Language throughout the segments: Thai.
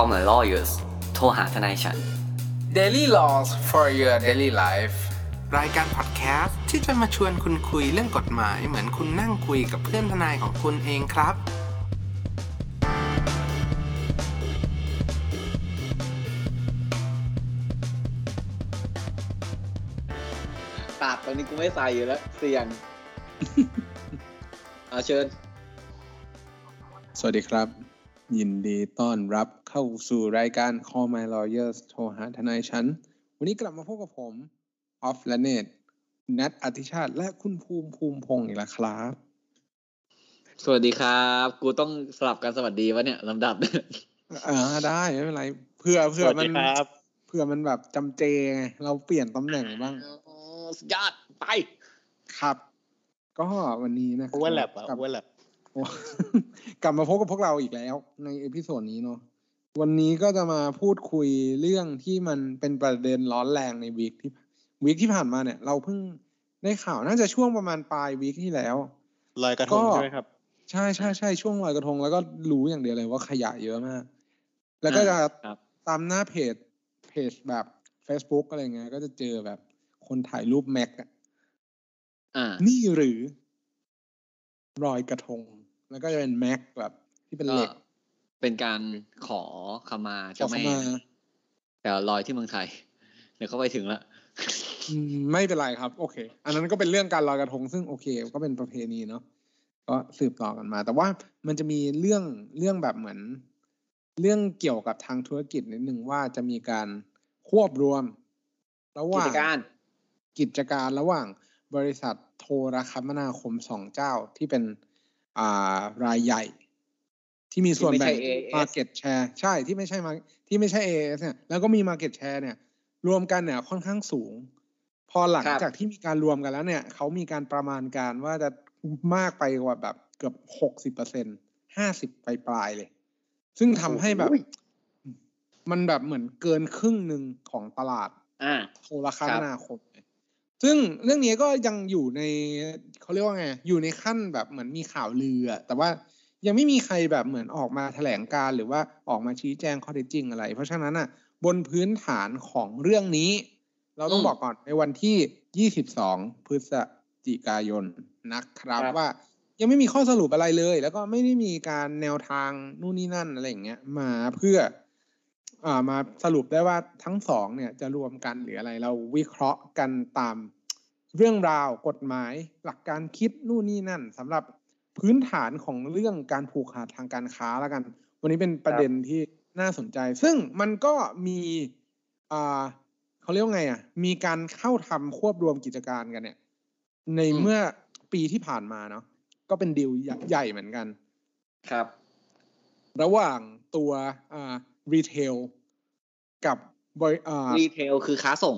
call my lawyers โทรหาทนายฉัน Daily Laws for your daily life รายการพอดแคสต์ที่จะมาชวนคุณคุยเรื่องกฎหมาย เหมือนคุณนั่งคุยกับเพื่อนทนายของคุณเองครับตัดตอนนี้กูไม่ใส่อยู่แล้ว เสี่ยง เอาเชิญ สวัสดีครับ ยินดีต้อนรับ เข้าสู่รายการ Call My Lawyers โทรหาทนายฉัน วันนี้กลับมาพบกับผม ออฟและเนตนัทอธิชาติ และคุณภูมิภูมิพงศ์อีกแล้วครับ สวัสดีครับ กูต้องสลับกันสวัสดีวะเนี่ยลำดับอ่าได้ไม่เป็นไร เพื่อเพื่อสวัสมัดีนครับเพื่อมันแบบจำเจไงเราเปลี่ยนตำแหน่งบ้างสุดยอดไป ครับ ก็วันนี้นะครั overlap อะกลั overlap โอ้กลับมาพบกับพวกเราอีกแล้ว ใน episode นี้เนาะ วันนี้ก็จะมาพูดคุยเรื่องที่มันเป็นประเด็นร้อนแรงใน week ที่ week ที่ผ่านมาเนี่ย เราเพิ่งได้ข่าวน่าจะช่วงประมาณปลาย week ที่แล้วลอยกระทงก็ใช่ไหมครับ ใช่ใช่ใช่ช่วงลอยกระทง แล้วก็รู้อย่างเดียวเลยว่าขยะเยอะมาก แล้วก็จะครับตามหน้า page page แบบ Facebook อะไรเงี้ยก็จะเจอแบบคนถ่ายรูปแม็กอะอ่านี่หรือรอยกระทง แล้วก็จะเป็นแม็กแบบที่เป็นเหล็กก็ เป็นการขอขมาขอเจ้าเข้าแม่มาแต่ลอยที่เมืองไทยเดี๋ยวเขาไปถึงละอืมไม่เป็นไรครับ โอเค อันนั้นก็เป็นเรื่องการลอยกระทงซึ่งโอเค ก็เป็นประเพณีเนาะก็สืบต่อกันมา แต่ว่ามันจะมีเรื่องเรื่องแบบเหมือน เรื่องเกี่ยวกับทางธุรกิจนิดนึงว่าจะมีการควบรวม ระหกิว่างจการกิจการระหว่างบริษัทโทรคมนาคมสองเจ้าที่เป็นอ่ารายใหญ่ ที่มีส่วนแบ่งที่ไม่ใช่ AAS market share ใช่ที่ไม่ใช่มาที่ไม่ใช่ AS เนี่ยแล้วก็มี market share เนี่ย รวมกันเนี่ยค่อนข้างสูง พอหลังครับจากที่มีการรวมกันแล้วเนี่ยเขามีการประมาณการว่าจะมากไปกว่าแบบเกือบหกสิบเปอร์เซ็นห้าสิบปลายๆเลย ซึ่งทำให้แบบ มันแบบเหมือนเกินครึ่งหนึ่งของตลาดอ่าโทรคมนาคมเลยซึ่งเรื่องนี้ก็ยังอยู่ในเขาเรียกว่าไง อยู่ในขั้นแบบเหมือนมีข่าวลืออะแต่ว่า ยังไม่มีใครแบบเหมือนออกมาแถลงการหรือว่าออกมาชี้แจงข้อเท็จจริงอะไร เพราะฉะนั้นอะบนพื้นฐานของเรื่องนี้ เราต้องอืมบอกก่อนในวันที่ 22 พฤศจิกายนนะครับครับว่ายังไม่มีข้อสรุปอะไรเลย แล้วก็ไม่ได้มีการแนวทางนู่นนี่นั่นอะไรอย่างเงี้ยมาเพื่ออ่ามาสรุปได้ว่าทั้งสองเนี่ยจะรวมกันหรืออะไร เราวิเคราะห์กันตามเรื่องราวกฎหมายหลักการคิดนู่นนี่นั่นสำหรับ พื้นฐานของเรื่องการผูกขาดทางการค้าแล้วกัน วันนี้เป็นประเด็นที่น่าสนใจ ซึ่งมันก็มีอ่าเขาเรียกว่าไงอะ มีการเข้าทำควบรวมกิจการกันเนี่ย ในอืมเมื่อปีที่ผ่านมาเนาะก็เป็นดีลใหญ่เหมือนกัน ครับ ระหว่างตัวอ่ารีเทลกับบริอ่ารีเทลคือค้าส่ง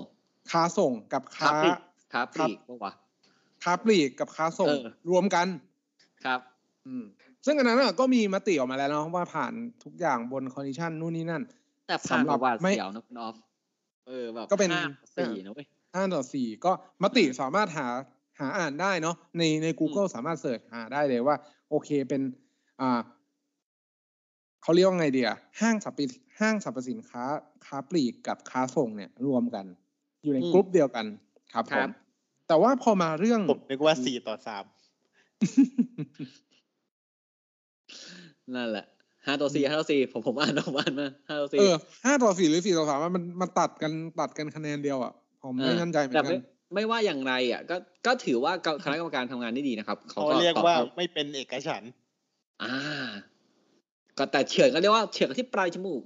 ค้าส่งกับค้าค้าปลีกค้าปครัลีบกปะวะค้าปลีกกับค้าส่งเออรวมกัน ครับอืมซึ่งอันนั้นน่ะก็มีมติออกมาแล้วเนาะว่าผ่านทุกอย่างบน condition นู่นนี่นั่น แต่ผ่านสำหรับประวัติไม่เสียวนะคุณออฟเออแบบก็เป็นห้าสี่นะเว้ยห้าต่อสี่ก็มติสามารถหาหาอ่านได้เนาะในใน Google สามารถ search หาได้เลยว่า โอเคเป็นอ่าเขาเรียกว่าไงเดียห้างสรรพห้างสรรพสินค้า ค้าปลีกกับค้าส่งเนี่ยรวมกัน อยู่ในอืมกลุ่มเดียวกันครับคผรัมบแต่ว่าพอมาเรื่องผมนึกว่าสี่ต่อสาม นั่นแหละห้าต่อสี่ห้าต่อสี่ผมผมอ่านผมอ่านมาห้าต่อสี่เออห้าต่อสี่หรือสี่ต่อสามมันมันตัดกันตัดกันคะแนนเดียวอะผมไม่มั่นใจเหมือแต่นกัไม่นไม่ว่าอย่างไรอะ ก็ก็ถือว่าคณะกรรมการทำงานได้ดีนะครับเขาก็เรียกตอบว่ารับไม่เป็นเอกฉันท์อ่า ก็แต่เฉือนก็เรียกว่าเฉือนที่ปลายจมูก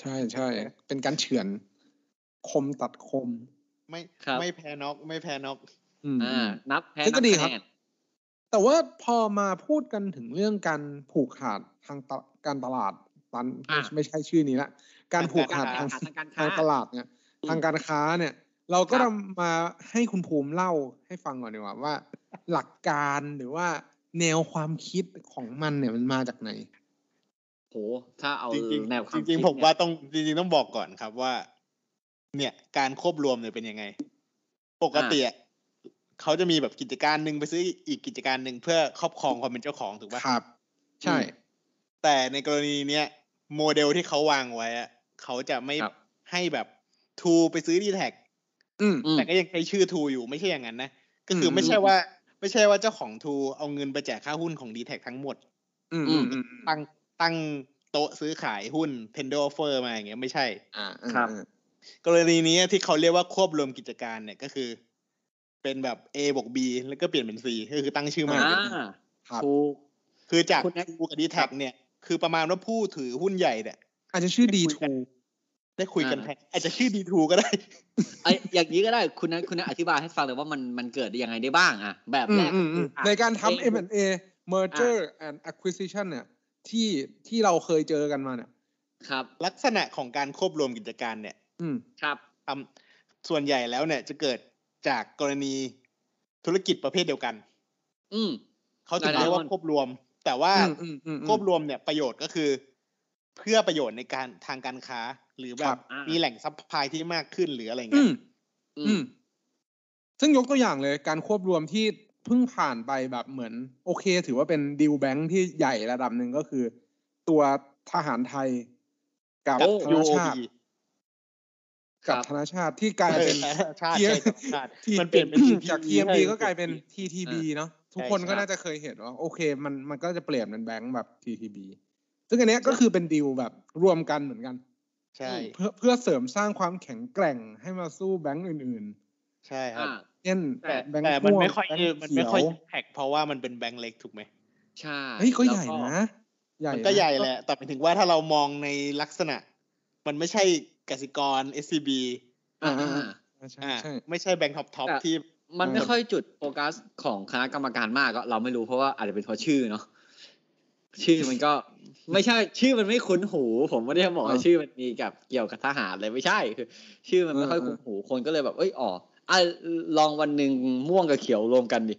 ใช่ใช่เป็นการเฉือน คมตัดคม ไม่ครับไม่แพ้น็อกไม่แพ้น็อกอืมอ่า นับแพ้ซึ่งก็นับดีคะครับแนน แต่ว่าพอมาพูดกันถึงเรื่องการผูกขาดทางตะการตลาดตันอะไม่ใช่ชื่อนี้ละการผูกขาดทางทางการค้าทางตลาดเนี่ยอืมทางการค้าเนี่ย เราก็ครับนำมาให้คุณภูมิเล่าให้ฟังก่อนดีกว่าว่า หลักการหรือว่าแนวความคิดของมันเนี่ยมันมาจากไหนโหถ้าเอาจริงแนวควาๆมจริงคิดๆผมเนี่ยว่าต้องจริงๆต้องบอกก่อนครับว่า เนี่ย การควบรวมเนี่ยเป็นยังไง ปกติอะ เขาจะมีแบบกิจการหนึ่งไปซื้ออีกกิจการหนึ่งเพื่อครอบครองความเป็นเจ้าของถูกปะครับ ใช่ แต่ในกรณีเนี้ยโมเดลที่เขาวางไว้อะเขาจะไม่ครับให้แบบทูไปซื้อดีแท็อืมอืมแต่ก็ยังใช้ชื่อทูอยู่ไม่ใช่อย่างนั้นนะก็คืออมไม่ใช่ว่า ไม่ใช่ว่าเจ้าของทูเอาเงินไปแจกค่าหุ้นของดีแท็ทั้งหมดอืมอืมอืมตั้งตั้งโต๊ะซื้อขายหุ้น tender offer มาอย่างเงี้ยไม่ใช่ อ่าครับอ่ากรณีนี้ที่เขาเรียกว่าควบรวมกิจการเนี่ยก็คือ เป็นแบบ A บวก B แล้วก็เปลี่ยนเป็น C ก็คือตั้งชื่อใหม่อ่าเป็นครับถูกคือจากคุณแอคทูกับดีแท็เนี่ย คือประมาณว่าผู้ถือหุ้นใหญ่เนี่ย อาจจะชื่อได้ D คุยกัน2ได้คุยกันอ่าแทนอาจจะชื่อ D2 ก็ได้ไออย่างนี้ก็ได้คุณนัทคุณนัทอธิบายให้ฟังเลยว่ามันมันเกิดได้ยังไงได้บ้างอะ แบบอืแรมกอืมอืมอะในการทำเอ M&A merger and acquisition เนี่ย ที่ที่เราเคยเจอกันมาเนี่ยครับ ลักษณะของการควบรวมกิจการเนี่ย อืมครับทำส่วนใหญ่แล้วเนี่ยจะเกิด จากกรณีธุรกิจประเภทเดียวกัน อืมเขาถึงได้เรียกว่าได้ควบรวม แต่ว่าอืมอืมอืมอืมควบรวมเนี่ยประโยชน์ก็คือ เพื่อประโยชน์ในการทางการค้า หรือแบครับบอ่ามีมีแหล่ง supply ที่มากขึ้นหรืออะไรอืเงี้ยมอือืมมซึ่งยกตัวอย่างเลยการควบรวมที่เพิ่งผ่านไปแบบเหมือน โอเค ถือว่าเป็นดีลแบงค์ที่ใหญ่ระดับหนึ่งก็คือ ตัวทหารไทยกับกับธน UOB ชาติ กับครับธนชาติที่กลายเป็นเออชาติเทียใช่ครับชาติที่มันเปลี่ยนเป็น TTB จาก TMB ใช่ก็กลายเป็น TTB TTB เนาะทุกใช่คนใช่ก็น่าจะเคยเห็นว่าโอเค มันมันก็จะเปลี่ยนเป็นแบงค์แบบ TTB ซึ่งอันเนี้ยก็คือเป็นดีลแบบรวมกันเหมือนกัน ใช่เพื่อเพื่อเสริมสร้างความแข็งแกร่งให้มาสู้แบงก์อื่นใช่ครับอ่าๆเช่นแต่แบงก์แต่มันม่วงไม่ค่อยแบงก์มันเขีไม่ยวค่อยแท็กเพราะว่ามันเป็นแบงก์เล็กถูกไหมใช่เฮ้ยก็ใหญ่แล้วนะใหญ่มันนะก็ใหญ่แหละแต่หมายถึงว่าถ้าเรามองในลักษณะ มันไม่ใช่ กสิกร SCB อ่าอ่าอ่าอ่าใช่อ่าใช่ไม่ใช่แบงก์ท็อปท็อปแต่ที่ มันไม่เออค่อยจุดโฟกัสของคณะกรรมการมากก็เราไม่รู้เพราะว่าอาจจะเป็นเพราะชื่อเนาะชื่อมันก็ไม่ใช่ชื่อมันไม่คุ้นหู ผมไม่ได้บอกว่าชื่อมันมีกับเกี่ยวกับทหารเลยไม่ใช่คือ ชื่อมันไม่ค่อยคุ้นหูคนก็เลยแบบเอ้ยอ๋ออะลองวันหนึ่งม่วงกับเขียวรวมกันดิ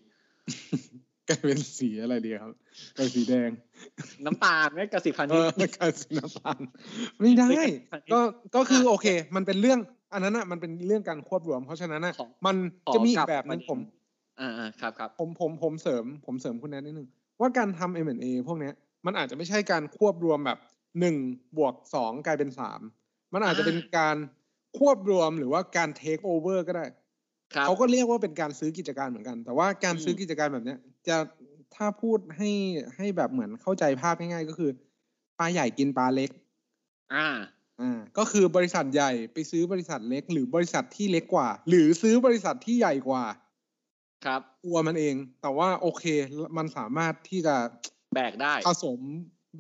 กลายเป็นสีอะไรดีครับกลายสีแดง น้ำตาลไหมกับสิพันเอนิดอกลายสีน้ำตาลไม่ได้ไม่ใช่ก็ก็คือโอเค มันเป็นเรื่อง อันนั้นอะมันเป็นเรื่องการควบรวม เพราะฉะนั้นอะของมันขอจะมีอีกลักแบบหนึงประเด็ผมอ่าอ่าครับครับผมผมผมเสริม ผมเสริมคุณแนนนิดนึงว่าการทำ M&A พวกเนี้ย มันอาจจะไม่ใช่การควบรวมแบบหนึ่งบวกสองกลายเป็นสามมันอาจจะเป็นการควบรวมหรือว่าการ take over ก็ได้ครับเขาก็เรียกว่าเป็นการซื้อกิจการเหมือนกัน แต่ว่าการซื้อกิจการแบบเนี้ย จะถ้าพูดให้ให้แบบเหมือนเข้าใจภาพง่ายๆ ก็คือปลาใหญ่กินปลาเล็ก อ่า อ่า ก็คือบริษัทใหญ่ไปซื้อบริษัทเล็ก หรือบริษัทที่เล็กกว่า หรือซื้อบริษัทที่ใหญ่กว่า ครับตัวมันเอง แต่ว่าโอเคมันสามารถที่จะแบกได้ผสม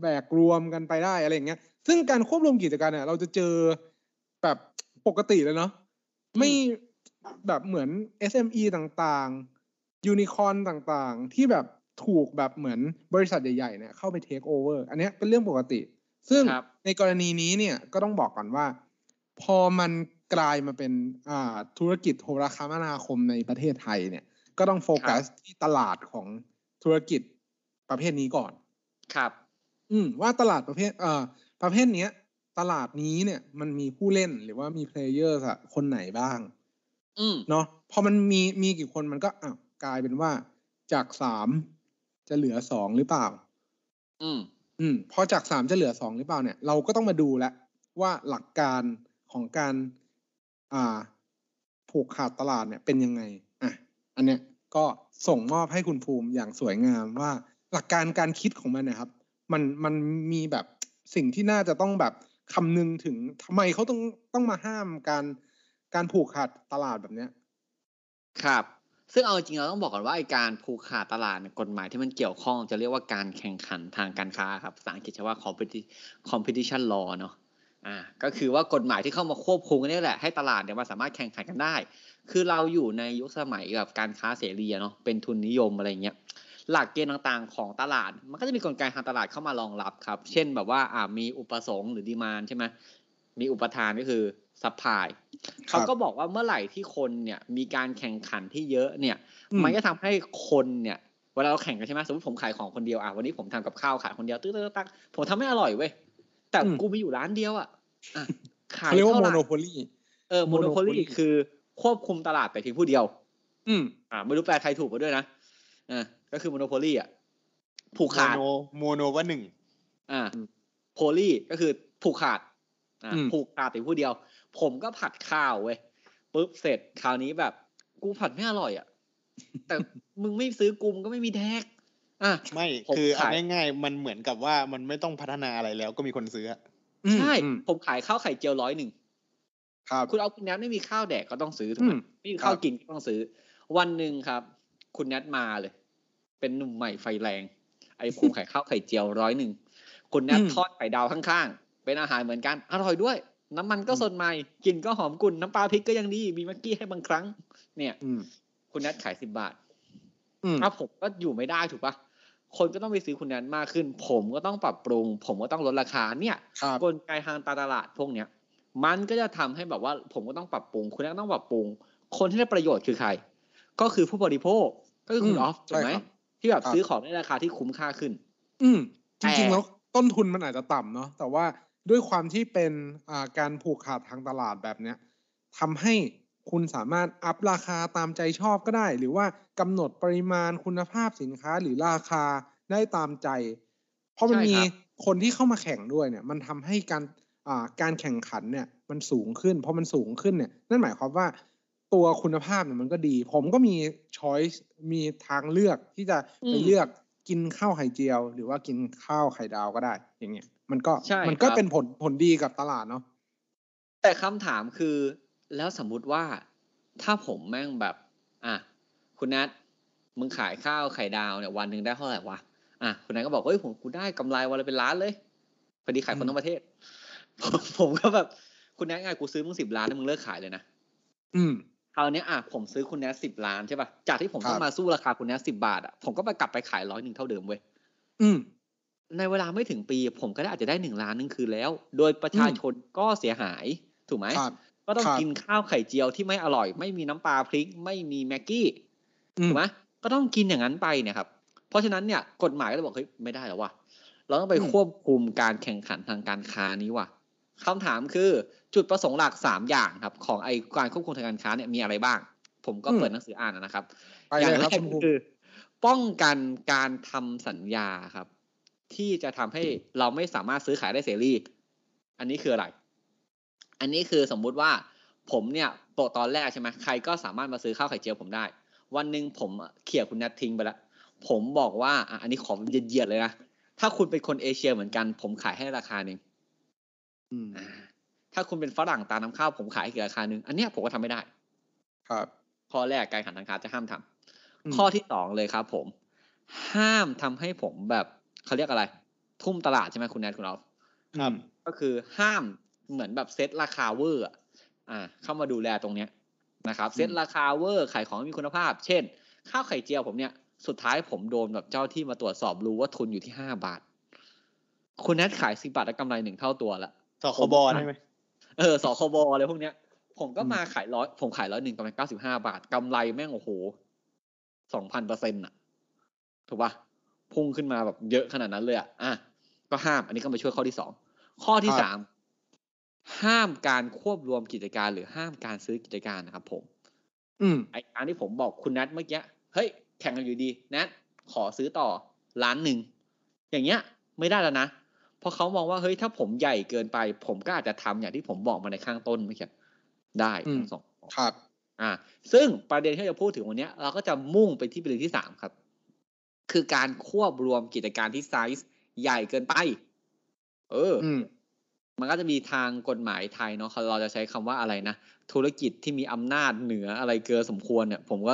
แบกรวมกันไปได้อะไรอย่างเงี้ย ซึ่งการควบรวมกิจการเนี่ย เราจะเจอแบบปกติเลยเนาะอืมไม่แบบเหมือน SME ต่างๆ ยูนิคอนต่างๆ ที่แบบถูกแบบเหมือนบริษัทใหญ่ๆเนี่ยเข้าไปเทคโอเวอร์อันเนี้ยเป็นเรื่องปกติ ซึ่งครับในกรณีนี้เนี่ยก็ต้องบอกก่อนว่า พอมันกลายมาเป็นอ่าธุรกิจโทรคมนาคมในประเทศไทยเนี่ย ก็ต้องโฟกัสที่ตลาดของธุรกิจประเภทนี้ก่อน ครับ อืมว่าตลาดประเภทเอ่อประเภทเนี้ย ตลาดนี้เนี่ยมันมีผู้เล่นหรือว่ามี player อะคนไหนบ้าง อืมเนาะพอมันมีมีกี่คนมันก็อ้าว กลายเป็นว่าจากสามจะเหลือสองหรือเปล่า อืม อืม พอจากสามจะเหลือสองหรือเปล่าเนี่ย เราก็ต้องมาดูแล้วว่าหลักการของการ อ่า ผูกขาดตลาดเนี่ยเป็นยังไง อะ อันเนี้ยก็ส่งมอบให้คุณภูมิอย่างสวยงามว่า หลักการการคิดของมันเนะครับ มันมันมีแบบสิ่งที่น่าจะต้องแบบคำนึงถึงทำไมเขาต้องต้องมาห้ามการการผูกขาดตลาดแบบเนี้ย ครับ ซึ่งเอาจริงเราต้องบอกก่อนว่าไอการผูกขาดตลาดเนี่ยกฎหมายที่มันเกี่ยวข้องจะเรียกว่าการแข่งขันทางการค้าครับภาษาอังกฤษจะว่า competition law เนาะอ่าก็คือว่ากฎหมายที่เข้ามาควบคุมกันนี่แหละให้ตลาดเนี่ยมันสามารถแข่งขันกันได้ คือเราอยู่ในยุคสมัยแบบการค้าเสรีเนาะเป็นทุนนิยมอะไรเงี้ยหลักเกณฑ์ต่างๆ ของตลาด มันก็จะมีกลไกทางตลาดเข้ามารองรับครับ เช่นแบบว่าอ่ามีอุปสงค์หรือ demand ใช่ไหมมีอุปทานก็คือ supply ครับเขาก็บอกว่าเมื่อไหร่ที่คนเนี่ยมีการแข่งขันที่เยอะเนี่ยอืมมันจะทำให้คนเนี่ยเวลาเราแข่งกันใช่ไหมสมมติผมขายของคนเดียวอะวันนี้ผมทำกับข้าวขายคนเดียวตื้อๆตักผมทำไม่อร่อยเว้ยแต่อืมกูมีอยู่ร้านเดียวอะอะขายเขาเรียกว่าเท่าไหร่ monopoly เออ monopoly monopoly คือควบคุมตลาดแต่เพียงผู้เดียว อืมอ่าไม่รู้แปลไทยถูกไปด้วยนะอ่าก็คือ monopoly อะผูกขาด mono mono ว่าหนึ่งอ่า poly ก็คือผูกขาดอะอืมผูกขาดแต่ผู้เดียว ผมก็ผัดข้าวเว้ยปุ๊บเสร็จคราวนี้แบบ กูผัดไม่อร่อยอะ แต่มึงไม่ซื้อกูมงก็ไม่มีแดกอะไม่ผมคือเอาขายง่ายๆมันเหมือนกับว่ามันไม่ต้องพัฒนาอะไรแล้วก็มีคนซื้ออะอืมใช่อืมผมขายข้าวไข่เจียวร้อยหนึ่งครับคุณเอาคุณแนทไม่มีข้าวแดกก็ต้องซื้อถูกไหมอืมไม่มีข้าวครับกินก็ต้องซื้อ วันหนึ่งครับ คุณแนทมาเลย เป็นหนุ่มใหม่ไฟแรง ไอ้ผมขายข้าวไข่เจียวร้อยหนึ่งคุณแนทอืมทอดไข่ดาวข้างๆเป็นอาหารเหมือนกันอร่อยด้วย น้ำมันก็สดใหม่กลิ่นก็หอมกลุ่นน้ำปลาพริกก็ยังดี มีมักกี้ให้บางครั้ง เนี่ยอืมคุณแนทขายสิบบาทอืมถ้าผมก็อยู่ไม่ได้ถูกปะคนก็ต้องไปซื้อคุณแนทมากขึ้น ผมก็ต้องปรับปรุง ผมก็ต้องลดราคาเนี่ยครับกลไกทางตลาดพวกเนี้ยมันก็จะทำให้แบบว่า ผมก็ต้องปรับปรุง คุณแนทก็ต้องปรับปรุง คนที่ได้ประโยชน์คือใคร ก็คือผู้บริโภคก็คือคุณอืมออฟถูกไหมใช่ครับที่แบบครับซื้อของในราคาที่คุ้มค่าขึ้น อืมจแต่ริงๆแล้วต้นทุนมันอาจจะต่ำเนาะแต่ว่า ด้วยความที่เป็นอ่าการผูกขาดทางตลาดแบบเนี้ยทำให้คุณสามารถอัพราคาตามใจชอบก็ได้ หรือว่ากำหนดปริมาณคุณภาพสินค้าหรือราคาได้ตามใจ เพราะมันใช่มีครับคนที่เข้ามาแข่งด้วยเนี่ย มันทำให้การอ่าการแข่งขันเนี่ย มันสูงขึ้นพอมันสูงขึ้นเนี่ยนั่นหมายความว่าตัวคุณภาพเนี่ยมันก็ดี ผมก็มีช้อยส์มีทางเลือกที่จะไปเลือกกินข้าวไข่เจียว หรือว่ากินข้าวไข่ดาวก็ได้อย่างเงี้ย มันก็ใช่มันก็ครับเป็นผลผลดีกับตลาดเนาะแต่คำถามคือ แล้วสมมุติว่าถ้าผมแม่งแบบ อะคุณนัทมึงขายข้าวไข่ดาวเนี่ยวันหนึ่งได้เท่าไหร่วะอะคุณนัทก็บอกเฮ้ยผมกูได้กำไรวันละเป็นล้านเลยพอดีขายคนทั้งประเทศ ผมผมก็แบบคุณนัทไงกูซื้อมึงสิบล้านแล้วมึงเลิกขายเลยนะอืมคราวเนี้ยอะผมซื้อคุณแนทสิบล้านใช่ป่ะจากที่ผมครับต้องมาสู้ราคาคุณแนทสิบาทอะผมก็ไปกลับไปขายร้อยหนึ่งเท่าเดิมเว้ยอืม ในเวลาไม่ถึงปี ผมก็ได้อาจจะได้หนึ่งล้านนึงคืนแล้ว โดยประชาชนก็เสียหายถูกไหมครับก็ต้องครับกินข้าวไข่เจียวที่ไม่อร่อย ไม่มีน้ำปลาพริก ไม่มีแม็กกี้อืมถูกไหมก็ต้องกินอย่างนั้นไปเนี่ยครับ เพราะฉะนั้นเนี่ยกฎหมายก็เลยบอกเฮ้ยไม่ได้แล้วว่ะเราต้องไปอืมควบคุมการแข่งขันทางการค้านี้ว่ะคำถามคือจุดประสงค์หลักสามอย่างครับ ของไอการควบคุมทางการค้าเนี่ยมีอะไรบ้าง ผมก็เปิดหนังสืออ่านนะครับไปอเลย่างยแรครับกคุณภูมิคือ ป้องกันการทำสัญญาครับ ที่จะทำให้เราไม่สามารถซื้อขายได้เสรีอันนี้คืออะไร อันนี้คือสมมุติว่าผมเนี่ยโปะตอนแรกใช่ไหมใครก็สามารถมาซื้อข้าวไข่เจียวผมได้ วันหนึ่งผมเขี่ยคุณนัททิ้งไปแล้วผมบอกว่าอะอันนี้ขอเหยียดๆเลยนะถ้าคุณเป็นคนเอเชียเหมือนกัน ผมขายให้ราคาหนึ่งอืมอ่าถ้าคุณเป็นฝรั่งตาน้ำข้าวผมขายให้อีกราคาหนึ่งอันเนี้ยผมก็ทำไม่ได้ ครับ ข้อแรกการแข่งขันทางค้าจะห้ามทำอืมข้อที่สองเลยครับ ผม ห้ามทำให้ผมแบบ เขาเรียกอะไร ทุ่มตลาดใช่ไหมคุณแนทคุณเอาครับก็คือห้ามเหมือนแบบเซ็ตราคาเวอร์อะอ่า เข้ามาดูแลตรงเนี้ยนะครับ เซ็ตราคาเวอร์ขายของไม่มีคุณภาพ เช่น ข้าวไข่เจียวผมเนี่ยสุดท้ายผมโดนแบบเจ้าที่มาตรวจสอบรู้ว่าทุนอยู่ที่ห้าบาท คุณแนทขายสิบบาทได้กำไรหนึ่งเท่าตัวละสคบใช่ไหมเออสคบอะไรพวกเนี้ย ผมก็มาขายร้อยผมขายร้อยหนึ่งกำไรเก้าสิบห้าบาทกำไรแม่งโอ้โหสองพันเปอร์เซ็นต์อะถูกปะ พุ่งขึ้นมาแบบเยอะขนาดนั้นเลยอะอะก็ห้าม อันนี้ก็มาช่วยข้อที่สองข้อที่ครับสามห้ามการควบรวมกิจการหรือห้ามการซื้อกิจการนะครับผม อืมไอ้การที่ผมบอกคุณนัทเมื่อกี้เฮ้ยแข่งกันอยู่ดีนัทขอซื้อต่อล้านหนึ่งอย่างเงี้ย ไม่ได้แล้วนะเพราะเขามองว่าเฮ้ยถ้าผมใหญ่เกินไป ผมก็อาจจะทำอย่างที่ผมบอกมาในข้างต้นไม่ใช่ได้อืมทั้งสองครับ อ่า ซึ่งประเด็นที่เราจะพูดถึงวันเนี้ยเราก็จะมุ่งไปที่ประเด็นที่สามครับ คือการควบรวมกิจการที่ไซส์ใหญ่เกินไป เออออืมมันก็จะมีทางกฎหมายไทยเนาะเราจะใช้คำว่าอะไรนะ ธุรกิจที่มีอำนาจเหนืออะไรเกินสมควรเนี่ย ผมก็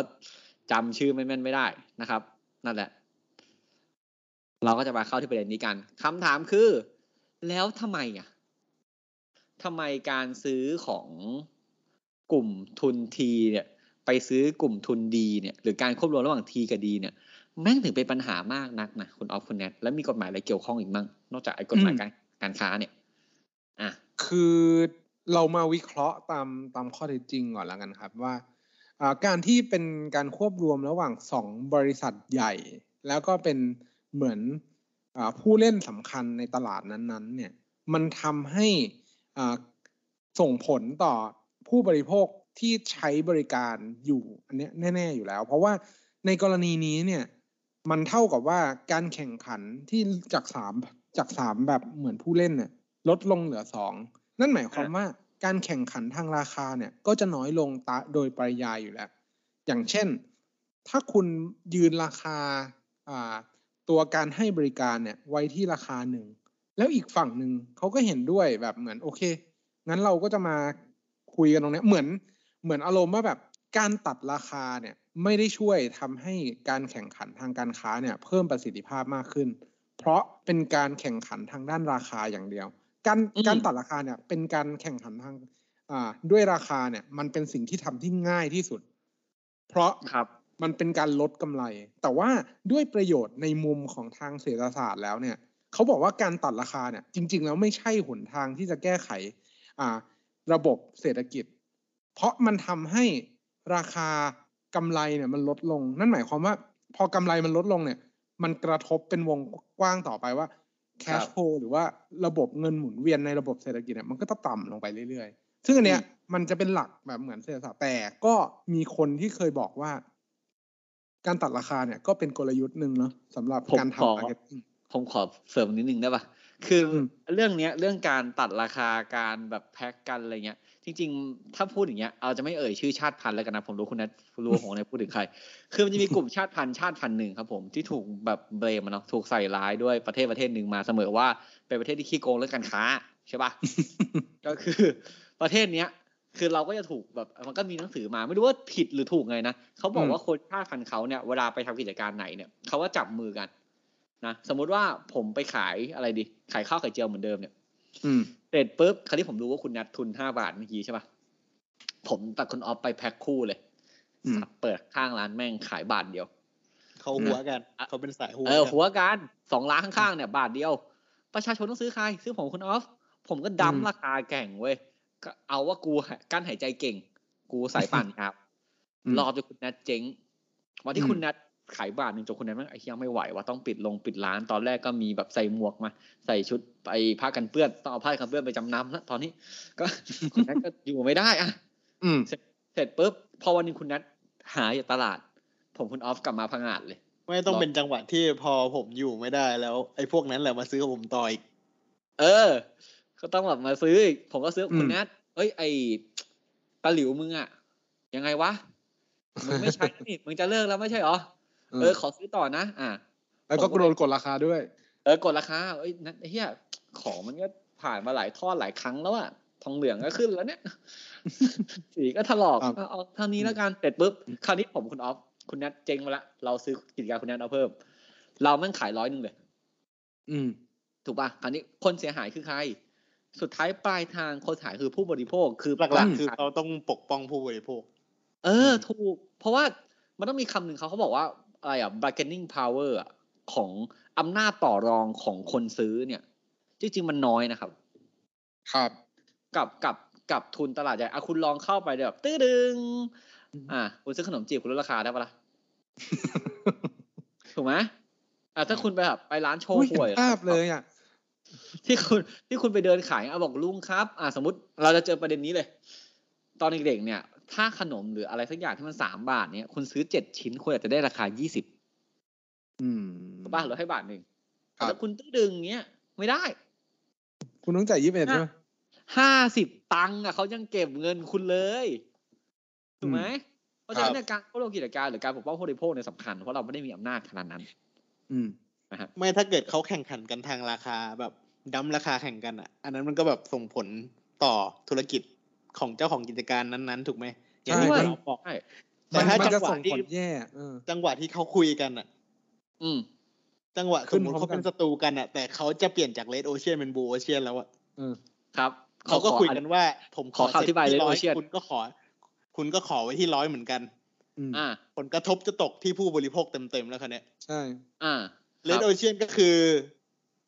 จำชื่อไม่แม่นไม่ได้นะครับ นั่นแหละ เราก็จะมาเข้าที่ประเด็นนี้กันคำถามคือ แล้วทำไมอะทำไมการซื้อของกลุ่มทุนทีเนี่ย ไปซื้อกลุ่มทุนดีเนี่ย หรือการควบรวมระหว่างทีกับดีเนี่ย แม่งถึงเป็นปัญหามากนักนะคุณออฟคุณแนทแล้วมีกฎหมายอะไรเกี่ยวข้องอีกมั่งนอกจากไอ้กฎหมายอืมการการค้าเนี่ย อะคือเรามาวิเคราะห์ตามตามข้อเท็จจริงก่อนแล้วกันครับว่าอ่าการที่เป็นการควบรวมระหว่างสองบริษัทใหญ่ แล้วก็เป็นเหมือนอาผู้เล่นสำคัญในตลาดนั้นๆ เนี่ย มันทำให้อ่าส่งผลต่อผู้บริโภคที่ใช้บริการอยู่อันเนี้ยแน่ ๆ อยู่แล้ว เพราะว่าในกรณีนี้เนี่ย มันเท่ากับว่าการแข่งขันที่จากสามจากสามแบบเหมือนผู้เล่นเนี่ยลดลงเหลือสองนั่นหมายความว่าการแข่งขันทางราคาเนี่ย ก็จะน้อยลงตาโดยปริยายอยู่แล้ว อย่างเช่น ถ้าคุณยืนราคาอ่าตัวการให้บริการเนี่ยไว้ที่ราคาหนึ่ง แล้วอีกฝั่งหนึ่งเขาก็เห็นด้วยแบบเหมือนโอเค งั้นเราก็จะมาคุยกันตรงนี้เหมือนเหมือนอารมณ์ว่าแบบการตัดราคาเนี่ย ไม่ได้ช่วยทำให้การแข่งขันทางการค้าเนี่ยเพิ่มประสิทธิภาพมากขึ้น เพราะเป็นการแข่งขันทางด้านราคาอย่างเดียว การอืมการตัดราคาเนี่ยเป็นการแข่งขันทางอ่าด้วยราคาเนี่ยมันเป็นสิ่งที่ทำที่ง่ายที่สุด เพราะครับมันเป็นการลดกำไร แต่ว่าด้วยประโยชน์ในมุมของทางเศรษฐศาสตร์แล้วเนี่ยเขาบอกว่าการตัดราคาเนี่ยจริง ๆ แล้วไม่ใช่หนทางที่จะแก้ไขอ่าระบบเศรษฐกิจ เพราะมันทำให้ราคา กำไรเนี่ยมันลดลง นั่นหมายความว่า พอกำไรมันลดลงเนี่ย มันกระทบเป็นวงกว้างต่อไปว่า cash flow หรือว่าระบบเงินหมุนเวียนในระบบเศรษฐกิจเนี่ยมันก็จะต่ำลงไปเรื่อยๆ ซึ่งอันเนี้ยมันจะเป็นหลักแบบเหมือนเศรษฐศาสตร์แต่ก็มีคนที่เคยบอกว่า การตัดราคาเนี่ยก็เป็นกลยุทธ์หนึ่งเนาะสำหรับผมการขอทำ marketing ผมขอเสริมนิดนึงได้ปะคืออมเรื่องเนี้ยเรื่องการตัดราคาการแบบแพ็กกันอะไรเงี้ย จริงๆ ถ้าพูดอย่างเงี้ยเอาจะไม่เอ่ยชื่อชาติพันธุ์แล้วกันนะผมรู้คุณนัทรู้ว่าผมในพูดถึงใคร คือมันจะมีกลุ่มชาติพันธุ์ชาติพันธุ์หนึ่งครับผมที่ถูกแบบเบรมอะเนาะถูกใส่ร้ายด้วยประเทศประเทศหนึ่งมาเสมอว่าเป็นประเทศที่ขี้โกงเรื่องการค้าใช่ปะก็คือประเทศเนี้ยคือเราก็จะถูกแบบมันก็มีหนังสือมาไม่รู้ว่าผิดหรือถูกไงนะเขาบอกอืมว่าคนชาติพันธุ์เขาเนี่ยเวลาไปทำกิจการไหนเนี่ยเขาก็จับมือกันนะสมมุติว่าผมไปขายอะไรดี ขายข้าวไข่เจียวเหมือนเดิมเนี่ยอืม เสร็จปุ๊บคราวนี้ผมรู้ว่าคุณนัดทุนห้าบาทเมื่อกี้ใช่ปะผมตัดคุณออฟไปแพ็คคู่เลยอืมสับเปิดข้างร้านแม่งขายบาทเดียว เขาหัวกันเขาเป็นสายหัวเออกันหัวกันสองร้านข้างๆเนี่ย บาทเดียว ประชาชนต้องซื้อใครซื้อผมคุณออฟ ผมก็อืมดั้มราคาแข่งเว้ยก็เอาว่ากูกั้นหายใจเก่ง กูสายปั่นครับอืมรอจนคุณนัทเจ๊งวันที่อืมคุณนัท ขายบาทหนึ่งจนคุณนัทแม่งไอ้เหี้ยังไม่ไหวว่าต้องปิดลงปิดร้านตอนแรกก็มีแบบใส่หมวกมาใส่ชุดไปผ้ากันเปื้อนต้องเอาผ้ากันเปื้อนไปจำนำแล้วตอนนี้ ก็คุณนัทก็อยู่ไม่ได้อะอืม เสร็จปุ๊บพอวันหนึงคุณนัทหายจากตลาด ผมคุณออฟกลับมาพังงาดเลย ไม่ต้องรอเป็นจังหวะที่พอผมอยู่ไม่ได้แล้ว ไอ้พวกนั้นแหละมาซื้อกับผมต่ออีกเออ ก็ต้องแบบมาซื้ออีกผมก็ซื้อกับคุณอืมนัทเอ้ยไอตาหลิวมึงอะยังไงวะมึงไม่ใช่นี่มึงจะเลิกแล้วไม่ใช่เหรอ เออขอซื้อต่อนะ อะแล้วก็ผมก็โดนกดราคาด้วย เออกดราคาเอ้ยนัทไอ้เหี้ยของมันก็ผ่านมาหลายทอดหลายครั้งแล้วอะทองเหลืองก็ขึ้นแล้วเนี่ย สีก็ถลอกครับเอาเอาเท่านี้แล้วกันเสร็จปุ๊บคราวนี้ผมคุณออฟคุณนัทเจ๊งมาละเราซื้อกิจการคุณนัทเอาเพิ่ม เราแม่งขายร้อยหนึ่งเลย อืม ถูกป่ะคราวนี้คนเสียหายคือใคร สุดท้ายปลายทางคนเสียหายคือผู้บริโภคคือหลักๆคือขายเขาต้องปกป้องผู้บริโภค เออ ถูก เพราะว่ามันต้องมีคำหนึ่งเขาเขาบอกว่า อะไรอะ bargaining power อะของอำนาจต่อรองของคนซื้อเนี่ย จริง ๆ มันน้อยนะครับ ครับกับกับกับทุนตลาดใหญ่อะคุณลองเข้าไปแบบตื้อดึง อะคุณซื้อขนมจีบคุณลดราคาได้ปะล่ะถูกไหมอะถ้าคุณไปแบบไปร้านโชว์โอ้ยหวยเห็นภาพเลยอะที่คุณที่คุณไปเดินขายอะบอกลุงครับ อะสมมติเราจะเจอประเด็นนี้เลย ตอนเด็กๆเนี่ย ถ้าขนมหรืออะไรสักอย่างที่มันสามบาทเนี่ยคุณซื้อเจ็ดชิ้นคุณอาจจะได้ราคายี่สิบอืมถูกป่ะลดให้บาทหนึ่งครับแต่คุณตื้อดึงเงี้ย ไม่ได้ คุณต้องจ่ายยี่สิบเอ็ดใช่ไหมห้าสิบตังค์อะเขายังเก็บเงินคุณเลยถูกไหมเพราะฉะนั้นเนี่ยการควบรวมกิจการหรือการปกป้องผู้บริโภคเนี่ยสำคัญเพราะเราไม่ได้มีอำนาจขนาดนั้น อืมนะฮะไม่ถ้าเกิดเขาแข่งขันกันทางราคาแบบดั้มราคาแข่งกันอะ อันนั้นมันก็แบบส่งผลต่อธุรกิจ ของเจ้าของกิจการนั้นๆ ถูกไหมอย่างที่ใช่คุณเราบอกใช่แต่มันถ้ามันจัจะงหวะส่งที่ผลแย่เออจังหวะที่เขาคุยกันอะ อืม จังหวะขึ้สมนมติพร้อมเขาเป็นกันศัตรูกันอะ แต่เขาจะเปลี่ยนจากเลดโอเชียนเป็นบูโอเชียนแล้วอะเออครับเขาก็ขอคุยอักันว่า ผมขขอคำอธิบายเซ็ Red ที่ร้ Ocean คุณก็ขอ คุณก็ขอไว้ที่ร้อยเหมือนกันอืมอ่า ผลกระทบจะตกที่ผู้บริโภคเต็มๆแล้วคันนี้ยใช่ อ่าเลดโอเชียนก็คือ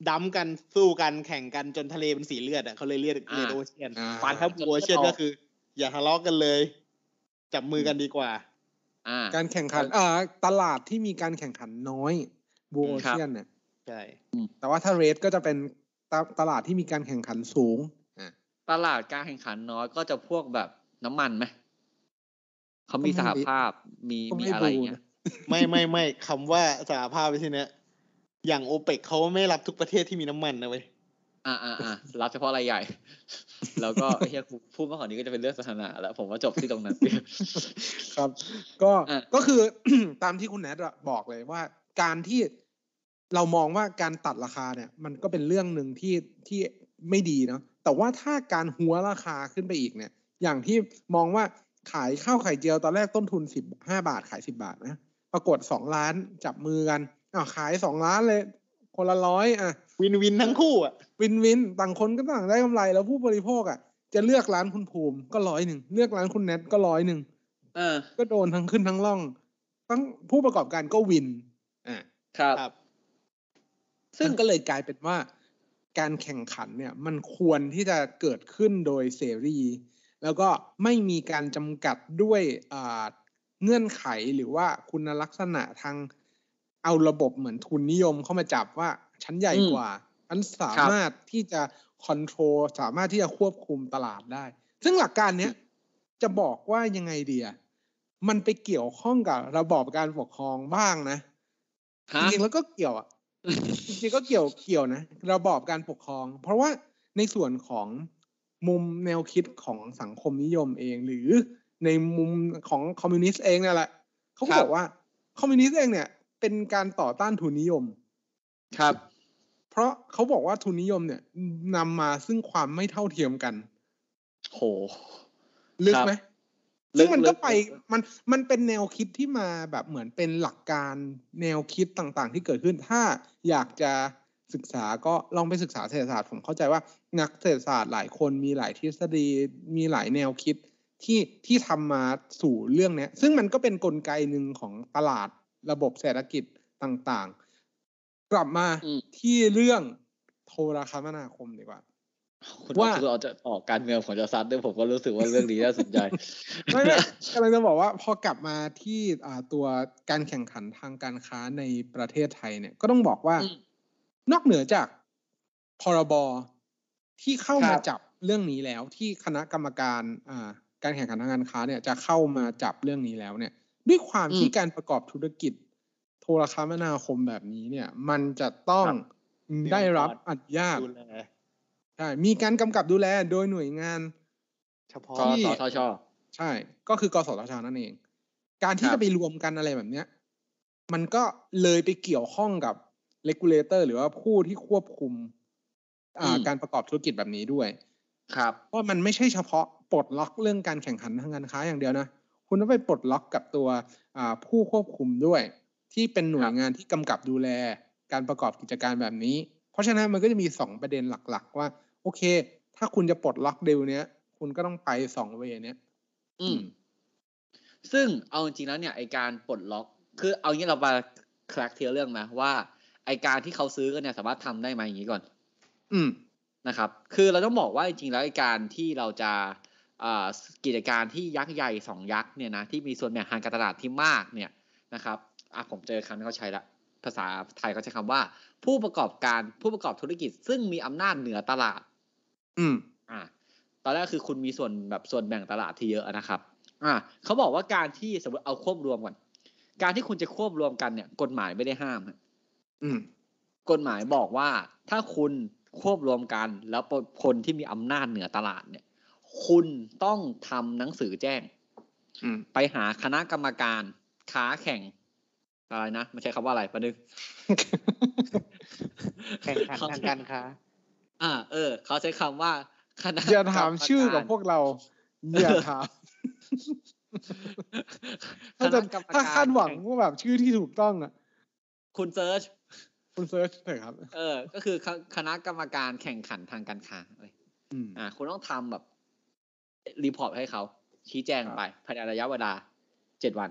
ดั้มกันสู้กันแข่งกันจนทะเลเป็นสีเลือดอะเขาเลยเรียกอ่าเลดโอเชียนอ่าฟันทับบูโอเชียนก็คือ อย่าทะเลาะกันเลย จับมือกันดีกว่าอ่าการแข่งขันอ่าตลาดที่มีการแข่งขันน้อยบูโอครับเชียนเนี่ยใช่แต่ว่าถ้าเรทก็จะเป็นตาตลาดที่มีการแข่งขันสูงอ่าตลาดการแข่งขันน้อยก็จะพวกแบบน้ำมันไหมเขามีก็สไม่หภาพมีก็ไม่มีอะไรดูเงี้ยนะไม่ไม่ไม่คำว่าสหภาพที่เนี้ย อย่างโอเปกเขาไม่รับทุกประเทศที่มีน้ำมันนะเว้ยอ่าอ่าอ่ารับเฉพาะรายใหญ่ แล้วก็ไอ้เฮียกูพูดมากกว่านี้ก็จะเป็นเรื่องสถานะแล้ว ผมว่าจบที่ตรงนั้นครับ ก็อะก็คือตามที่คุณแนทอะบอกเลยว่า การที่เรามองว่าการตัดราคาเนี่ย มันก็เป็นเรื่องหนึ่งที่ที่ไม่ดีเนาะแต่ว่าถ้าการหัวราคาขึ้นไปอีกเนี่ย อย่างที่มองว่าขายข้าวไข่เจียวตอนแรกต้นทุนสิบห้าบาทขายสิบาทนะปรากฏสองล้านจับมือกัน อ่าขายสองล้านเลย คนละร้อยอะ วินวินทั้งคู่อะ วินวินต่างคนก็ต่างได้กำไรแล้วผู้บริโภคอะ จะเลือกร้านคุณภูมิก็ร้อยหนึ่งเลือกร้านคุณแนทก็ร้อยหนึ่งเออ ก็โดนทั้งขึ้นทั้งล่อง ทั้งผู้ประกอบการก็วินอ่าครับครับซึ่งก็เลยกลายเป็นว่าการแข่งขันเนี่ย มันควรที่จะเกิดขึ้นโดยเสรี แล้วก็ไม่มีการจำกัดด้วยอ่าเงื่อนไขหรือว่าคุณลักษณะทาง เอาระบบเหมือนทุนนิยมเข้ามาจับว่าฉันใหญ่อืมกว่าฉันสามารถที่จะคอนโทรลสามารถที่จะควบคุมตลาดได้ ซึ่งหลักการเนี้ยจะบอกว่ายังไงเดียมันไปเกี่ยวข้องกับระบอบการปกครองบ้างนะจฮะริงๆแล้วก็เกี่ยวอะจริงๆก็เกี่ยวเกี่ยวนะ ระบอบการปกครอง เพราะว่าในส่วนของมุมแนวคิดของสังคมนิยมเอง หรือในมุมของคอมมิวนิสต์เองนั่นแหละเขาก็ครับบอกว่าคอมมิวนิสต์เองเนี่ย เป็นการต่อต้านทุนนิยม ครับ เพราะเขาบอกว่าทุนนิยมเนี่ยนำมาซึ่งความไม่เท่าเทียมกันโหลึกครับไหมลึซึ่กงมันลึก็กไปลึกมันมันเป็นแนวคิดที่มาแบบเหมือนเป็นหลักการแนวคิดต่างๆ ที่เกิดขึ้น ถ้าอยากจะศึกษาก็ลองไปศึกษาเศรษฐศาสตร์ผมเข้าใจว่านักเศรษฐศาสตร์หลายคนมีหลายทฤษฎีมีหลายแนวคิดที่ที่ทำมาสู่เรื่องเนี้ยซึ่งมันก็เป็นกลไกหนึ่งของตลาด ระบบเศรษฐกิจต่างๆ กลับมาอืมที่เรื่องโทรคมนาคมดีกว่าคุณว่าว่าเราจะออกการเมืองผมจะซัดด้วยผมก็รู้สึกว่าเรื่องนี้น่าสนใจไม่ไม่กำลังจะบอกว่าพอกลับมาที่อ่าตัวการแข่งขันทางการค้าในประเทศไทยเนี่ย ก็ต้องบอกว่าอืมนอกเหนือจากพรบที่เข้ามาครับจับเรื่องนี้แล้วที่คณะกรรมการอ่าการแข่งขันทางการค้าเนี่ยจะเข้ามาจับเรื่องนี้แล้วเนี่ย ด้วยความที่การประกอบธุรกิจ โทรคมนาคมแบบนี้เนี่ย มันจะต้องได้รับอนุญาตดูแลใช่มีการกำกับดูแลโดยหน่วยงาน เฉพาะกที่สทชใช่ ก็คือกสทชนั่นเอง การที่ครับจะไปรวมกันอะไรแบบเนี้ย มันก็เลยไปเกี่ยวข้องกับ regulator หรือว่าผู้ที่ควบคุม อ่าการประกอบธุรกิจแบบนี้ด้วย ครับเพราะมันไม่ใช่เฉพาะปลดล็อกเรื่องการแข่งขันทางการค้าอย่างเดียวนะ คุณต้องไปปลดล็อกกับตัวอ่าผู้ควบคุมด้วย ที่เป็นหน่วยงานที่กำกับดูแลการประกอบกิจการแบบนี้ เพราะฉะนั้นมันก็จะมีสองประเด็นหลัก ๆ ว่า โอเค ถ้าคุณจะปลดล็อกเดลเนี้ย คุณก็ต้องไปสองเวย์เนี้ย อืม ซึ่งเอาจริงๆแล้วเนี่ยไอการปลดล็อก คือเอางี้เรามาคลกเทียเรื่องนะว่า ไอการที่เขาซื้อกันเนี่ยสามารถทำได้ไหมอย่างนี้ก่อน อืมนะครับ คือเราต้องบอกว่าจริงๆแล้วไอการที่เราจะอ่า กิจการที่ยักษ์ใหญ่สองยักษ์เนี่ยนะที่มีส่วนแบ่งทางการตลาดที่มากเนี่ยนะครับอะผมเจอคำที่เขาใช้ละภาษาไทยเขาใช้คำว่า ผู้ประกอบการผู้ประกอบธุรกิจ ซึ่งมีอำนาจเหนือตลาด อืม อ่า ตอนแรกคือคุณมีส่วนแบบส่วนแบ่งตลาดที่เยอะนะครับ อ่าเขาบอกว่าการที่สมมติเอาควบรวมก่อนการที่คุณจะควบรวมกันเนี่ย กฎหมายไม่ได้ห้ามฮะอืม กฎหมายบอกว่าถ้าคุณควบรวมกัน แล้วคนที่มีอำนาจเหนือตลาดเนี่ย คุณต้องทำหนังสือแจ้งอืมไปหาคณะกรรมการค้าแข่ง อะไรนะไม่ใช่คำว่าอะไรประดึกแข่งขันทางการค้า อ่า เออ เขาใช้คำว่าคณะอย่าถามชื่อกับพวกเราอย่าถามคถ้าจะณะกรรมถ้าการคาดหวังแข่ว่าแบบชื่อที่ถูกต้องอะ คุณเซิร์ชคุณเซิร์ชเถอะครับ เออ ก็คือคคณะกรรมการแข่งขันทางการค้าเลยอืมอ่า คุณต้องทำแบบ รีพอร์ตให้เขาชี้แจงไปภายในระยะเวลาเจ็ดวัน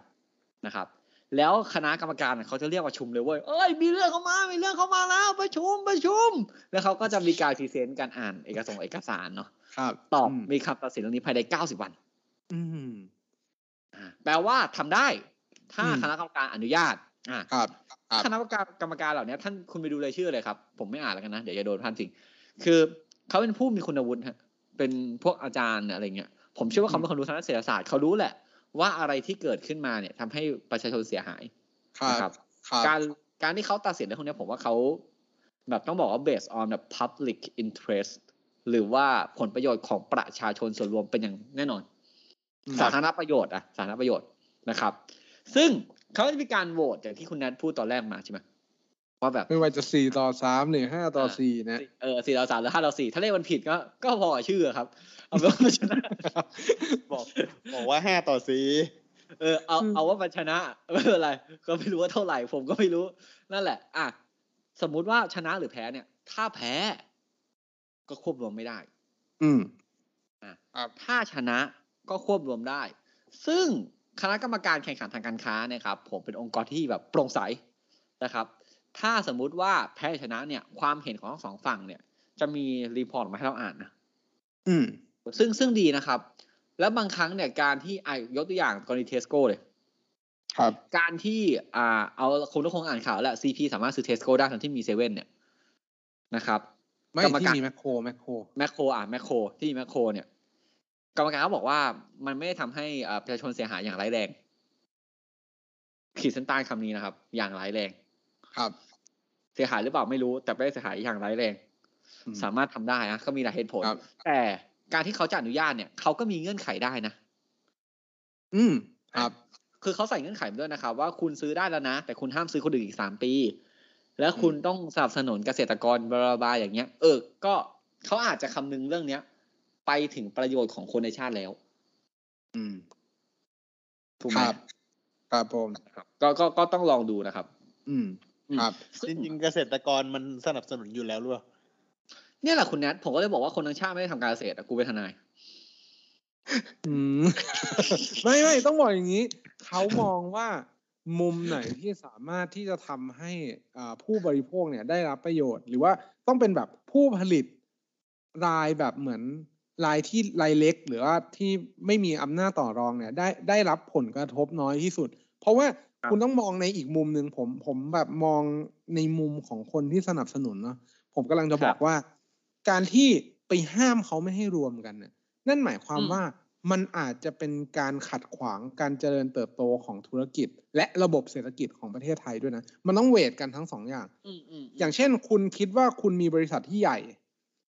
นะครับ แล้วคณะกรรมการเขาจะเรียกประชุมเลยเว้ยเอ้ยมีเรื่องเข้ามา มีเรื่องเข้ามาแล้วประชุมประชุม แล้วเขาก็จะมีการพรีเซนต์การอ่านเอกสารเอกสารเนาะครับตอบมมีคำตัดสินเรื่องนี้ภายในเก้าสิบวัน อืมอ่าแปลว่าทำได้ ถ้าอืมคณะกรรมการอนุญาตอ่าครับครับคณะกรรมการกรรมการเหล่านี้ท่านคุณไปดูรายชื่อเลยครับ ผมไม่อ่านแล้วกันนะ เดี๋ยวจะโดนพันทิ้งคือเขาเป็นผู้มีคุณวุฒิฮะ เป็นพวกอาจารย์อะไรเงี้ยผมเชื่อว่าเขาเป็นคนรู้ทางด้านเศรษฐศาสตร์เขารู้แหละ ว่าอะไรที่เกิดขึ้นมาเนี่ยทำให้ประชาชนเสียหายครับนะครับครับการการที่เขาตัดสินเรื่องพวกเนี้ยผมว่าเขาแบบต้องบอกว่า based on แบบ public interest หรือว่าผลประโยชน์ของประชาชนส่วนรวมเป็นอย่างแน่นอน สาธารณประโยชน์อะสาธารณประโยชน์นะครับ ซึ่งเขาจะมีการโหวตอย่างที่คุณแนทพูดตอนแรกมาใช่ไหม ว่าแบบไม่ว่าจะสี่ต่อสามหรือห้าต่อสี่นะเออสี่ต่อสามหรือห้าต่อสี่ถ้าเลขมันผิดก็ก็พอกับชื่อครับ เอาเป็นว่ามันชนะบอกบอกว่าห้าต่อสี่เออเอาอืมเอาว่ามันชนะไม่เป็นไรก็ไม่รู้ว่าเท่าไหร่ ผมก็ไม่รู้ นั่นแหละ อะสมมุติว่าชนะหรือแพ้เนี่ย ถ้าแพ้ ก็ควบรวมไม่ได้ อืมอะครับถ้าชนะก็ควบรวมได้ ซึ่งคณะกรรมการแข่งขันทางการค้าเนี่ยครับ ผมเป็นองค์กรที่แบบโปร่งใสนะครับ ถ้าสมมุติว่าแพ้ชนะเนี่ย ความเห็นของทั้งสองฝั่งเนี่ย จะมี report ออกมาให้เราอ่านนะอืม ซึ่งซึ่งดีนะครับ แล้วบางครั้งเนี่ยการที่อะยกตัวอย่างกรณีเทสโก้เลย ครับ การที่อ่าเอาคุณทุกคนอ่านข่าวแล้ว CP สามารถซื้อเทสโก้ได้ทั้งที่มีเซเว่นเนี่ยนะครับไม่กรรมที่การมีแมคโครแมคโครแมคโครอะแมคโครที่มีแมคโครเนี่ยกรรมการเขาบอกว่ามันไม่ได้ทำให้อ่าประชาชนเสียหายอย่างร้ายแรงขีดเส้นใต้คำนี้นะครับ อย่างร้ายแรง ครับเสียหายหรือเปล่าไม่รู้ แต่ไม่ได้เสียหายอย่างร้ายแรงอืมสามารถทำได้นะก็มีหลายเหตุผลครับแต่การที่เขาจะอนุญาตเนี่ยเขาก็มีเงื่อนไขได้นะ อืมครับ คือเขาใส่เงื่อนไขมาด้วยนะครับ ว่าคุณซื้อได้แล้วนะ แต่คุณห้ามซื้อคนอื่นอีกสามปี แล้วคุณต้องสนับสนุนเกษตรกรบลาบลาอย่างเงี้ย เออ ก็เขาอาจจะคำนึงเรื่องเนี้ย ไปถึงประโยชน์ของคนในชาติแล้ว อืมถูกไหคมรับครับผมก็ก็ก็ต้องลองดูนะครับ อืมอืม ครับซึ่จริงๆเกษตรกรมันสนับสนุนอยู่แล้วหรือเปล่าเนี่ยแหละคุณแนทผมก็เลยบอกว่าคนทั้งชาติไม่ได้ทำการเกษตรอะกูเป็นทนายอืมไม่ไม่ต้องบอกอย่างนี้ เขามองว่ามุมไหนที่สามารถที่จะทำให้อ่าผู้บริโภคเนี่ยได้รับประโยชน์ หรือว่าต้องเป็นแบบผู้ผลิตรายแบบเหมือนรายที่รายเล็ก หรือว่าที่ไม่มีอำนาจต่อรองเนี่ย ได้ได้รับผลกระทบน้อยที่สุด เพราะว่า ครับคุณต้องมองในอีกมุมหนึ่งผมผมแบบมองในมุมของคนที่สนับสนุนเนาะผมกำลังจะบอกว่า การที่ไปห้ามเขาไม่ให้รวมกันเนี่ยนั่นหมายความว่ามันอาจจะเป็นการขัดขวางการเจริญเติบโตของธุรกิจ และระบบเศรษฐกิจของประเทศไทยด้วยนะ มันต้องเวทกันทั้งสองอย่างอืมอืมอย่างเช่น คุณคิดว่าคุณมีบริษัทที่ใหญ่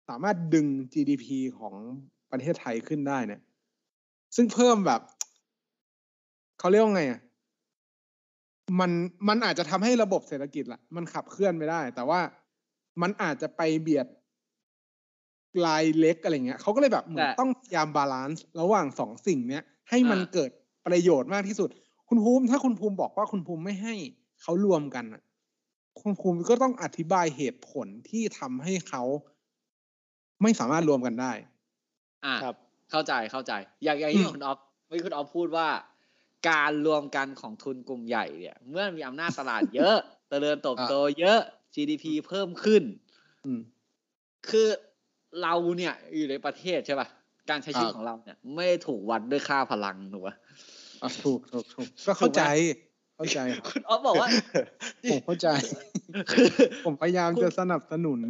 สามารถดึง GDP ของประเทศไทยขึ้นได้เนี่ย ซึ่งเพิ่มแบบ เขาเรียกว่าไงอะ มันมันอาจจะทำให้ระบบเศรษฐกิจละมันขับเคลื่อนไปได้ แต่ว่ามันอาจจะไปเบียดรายเล็กอะไรเงี้ยเขาก็เลยแบบเหมือนแต่ต้องพยายาม balance ระหว่างสองสิ่งเนี้ย ให้มันอ่าเกิดประโยชน์มากที่สุด คุณภูมิถ้าคุณภูมิบอกว่าคุณภูมิไม่ให้เขารวมกันอะ คุณภูมิก็ต้องอธิบายเหตุผลที่ทำให้เขาไม่สามารถรวมกันได้ อ่าครับ เข้าใจเข้าใจ อย่างอย่างที่อืมคุณออฟเมื่อกี้คุณออฟพูดว่า การรวมกันของทุนกลุ่มใหญ่เนี่ย เมื่อมีอำนาจตลาดเยอะเจริญเติบโตเยอะ GDP เพิ่มขึ้นอืมคือเราเนี่ย อยู่ในประเทศใช่ป่ะ การใช้ชีวิตครับของเราเนี่ย ไม่ได้ถูกวัดด้วยค่าพลังถูกป่ะอะถูกถูกถูกก็เข้าใจ เข้าใจครับคุณออฟบอกว่าผมเข้าใจคือผมพยายามจะสนับสนุน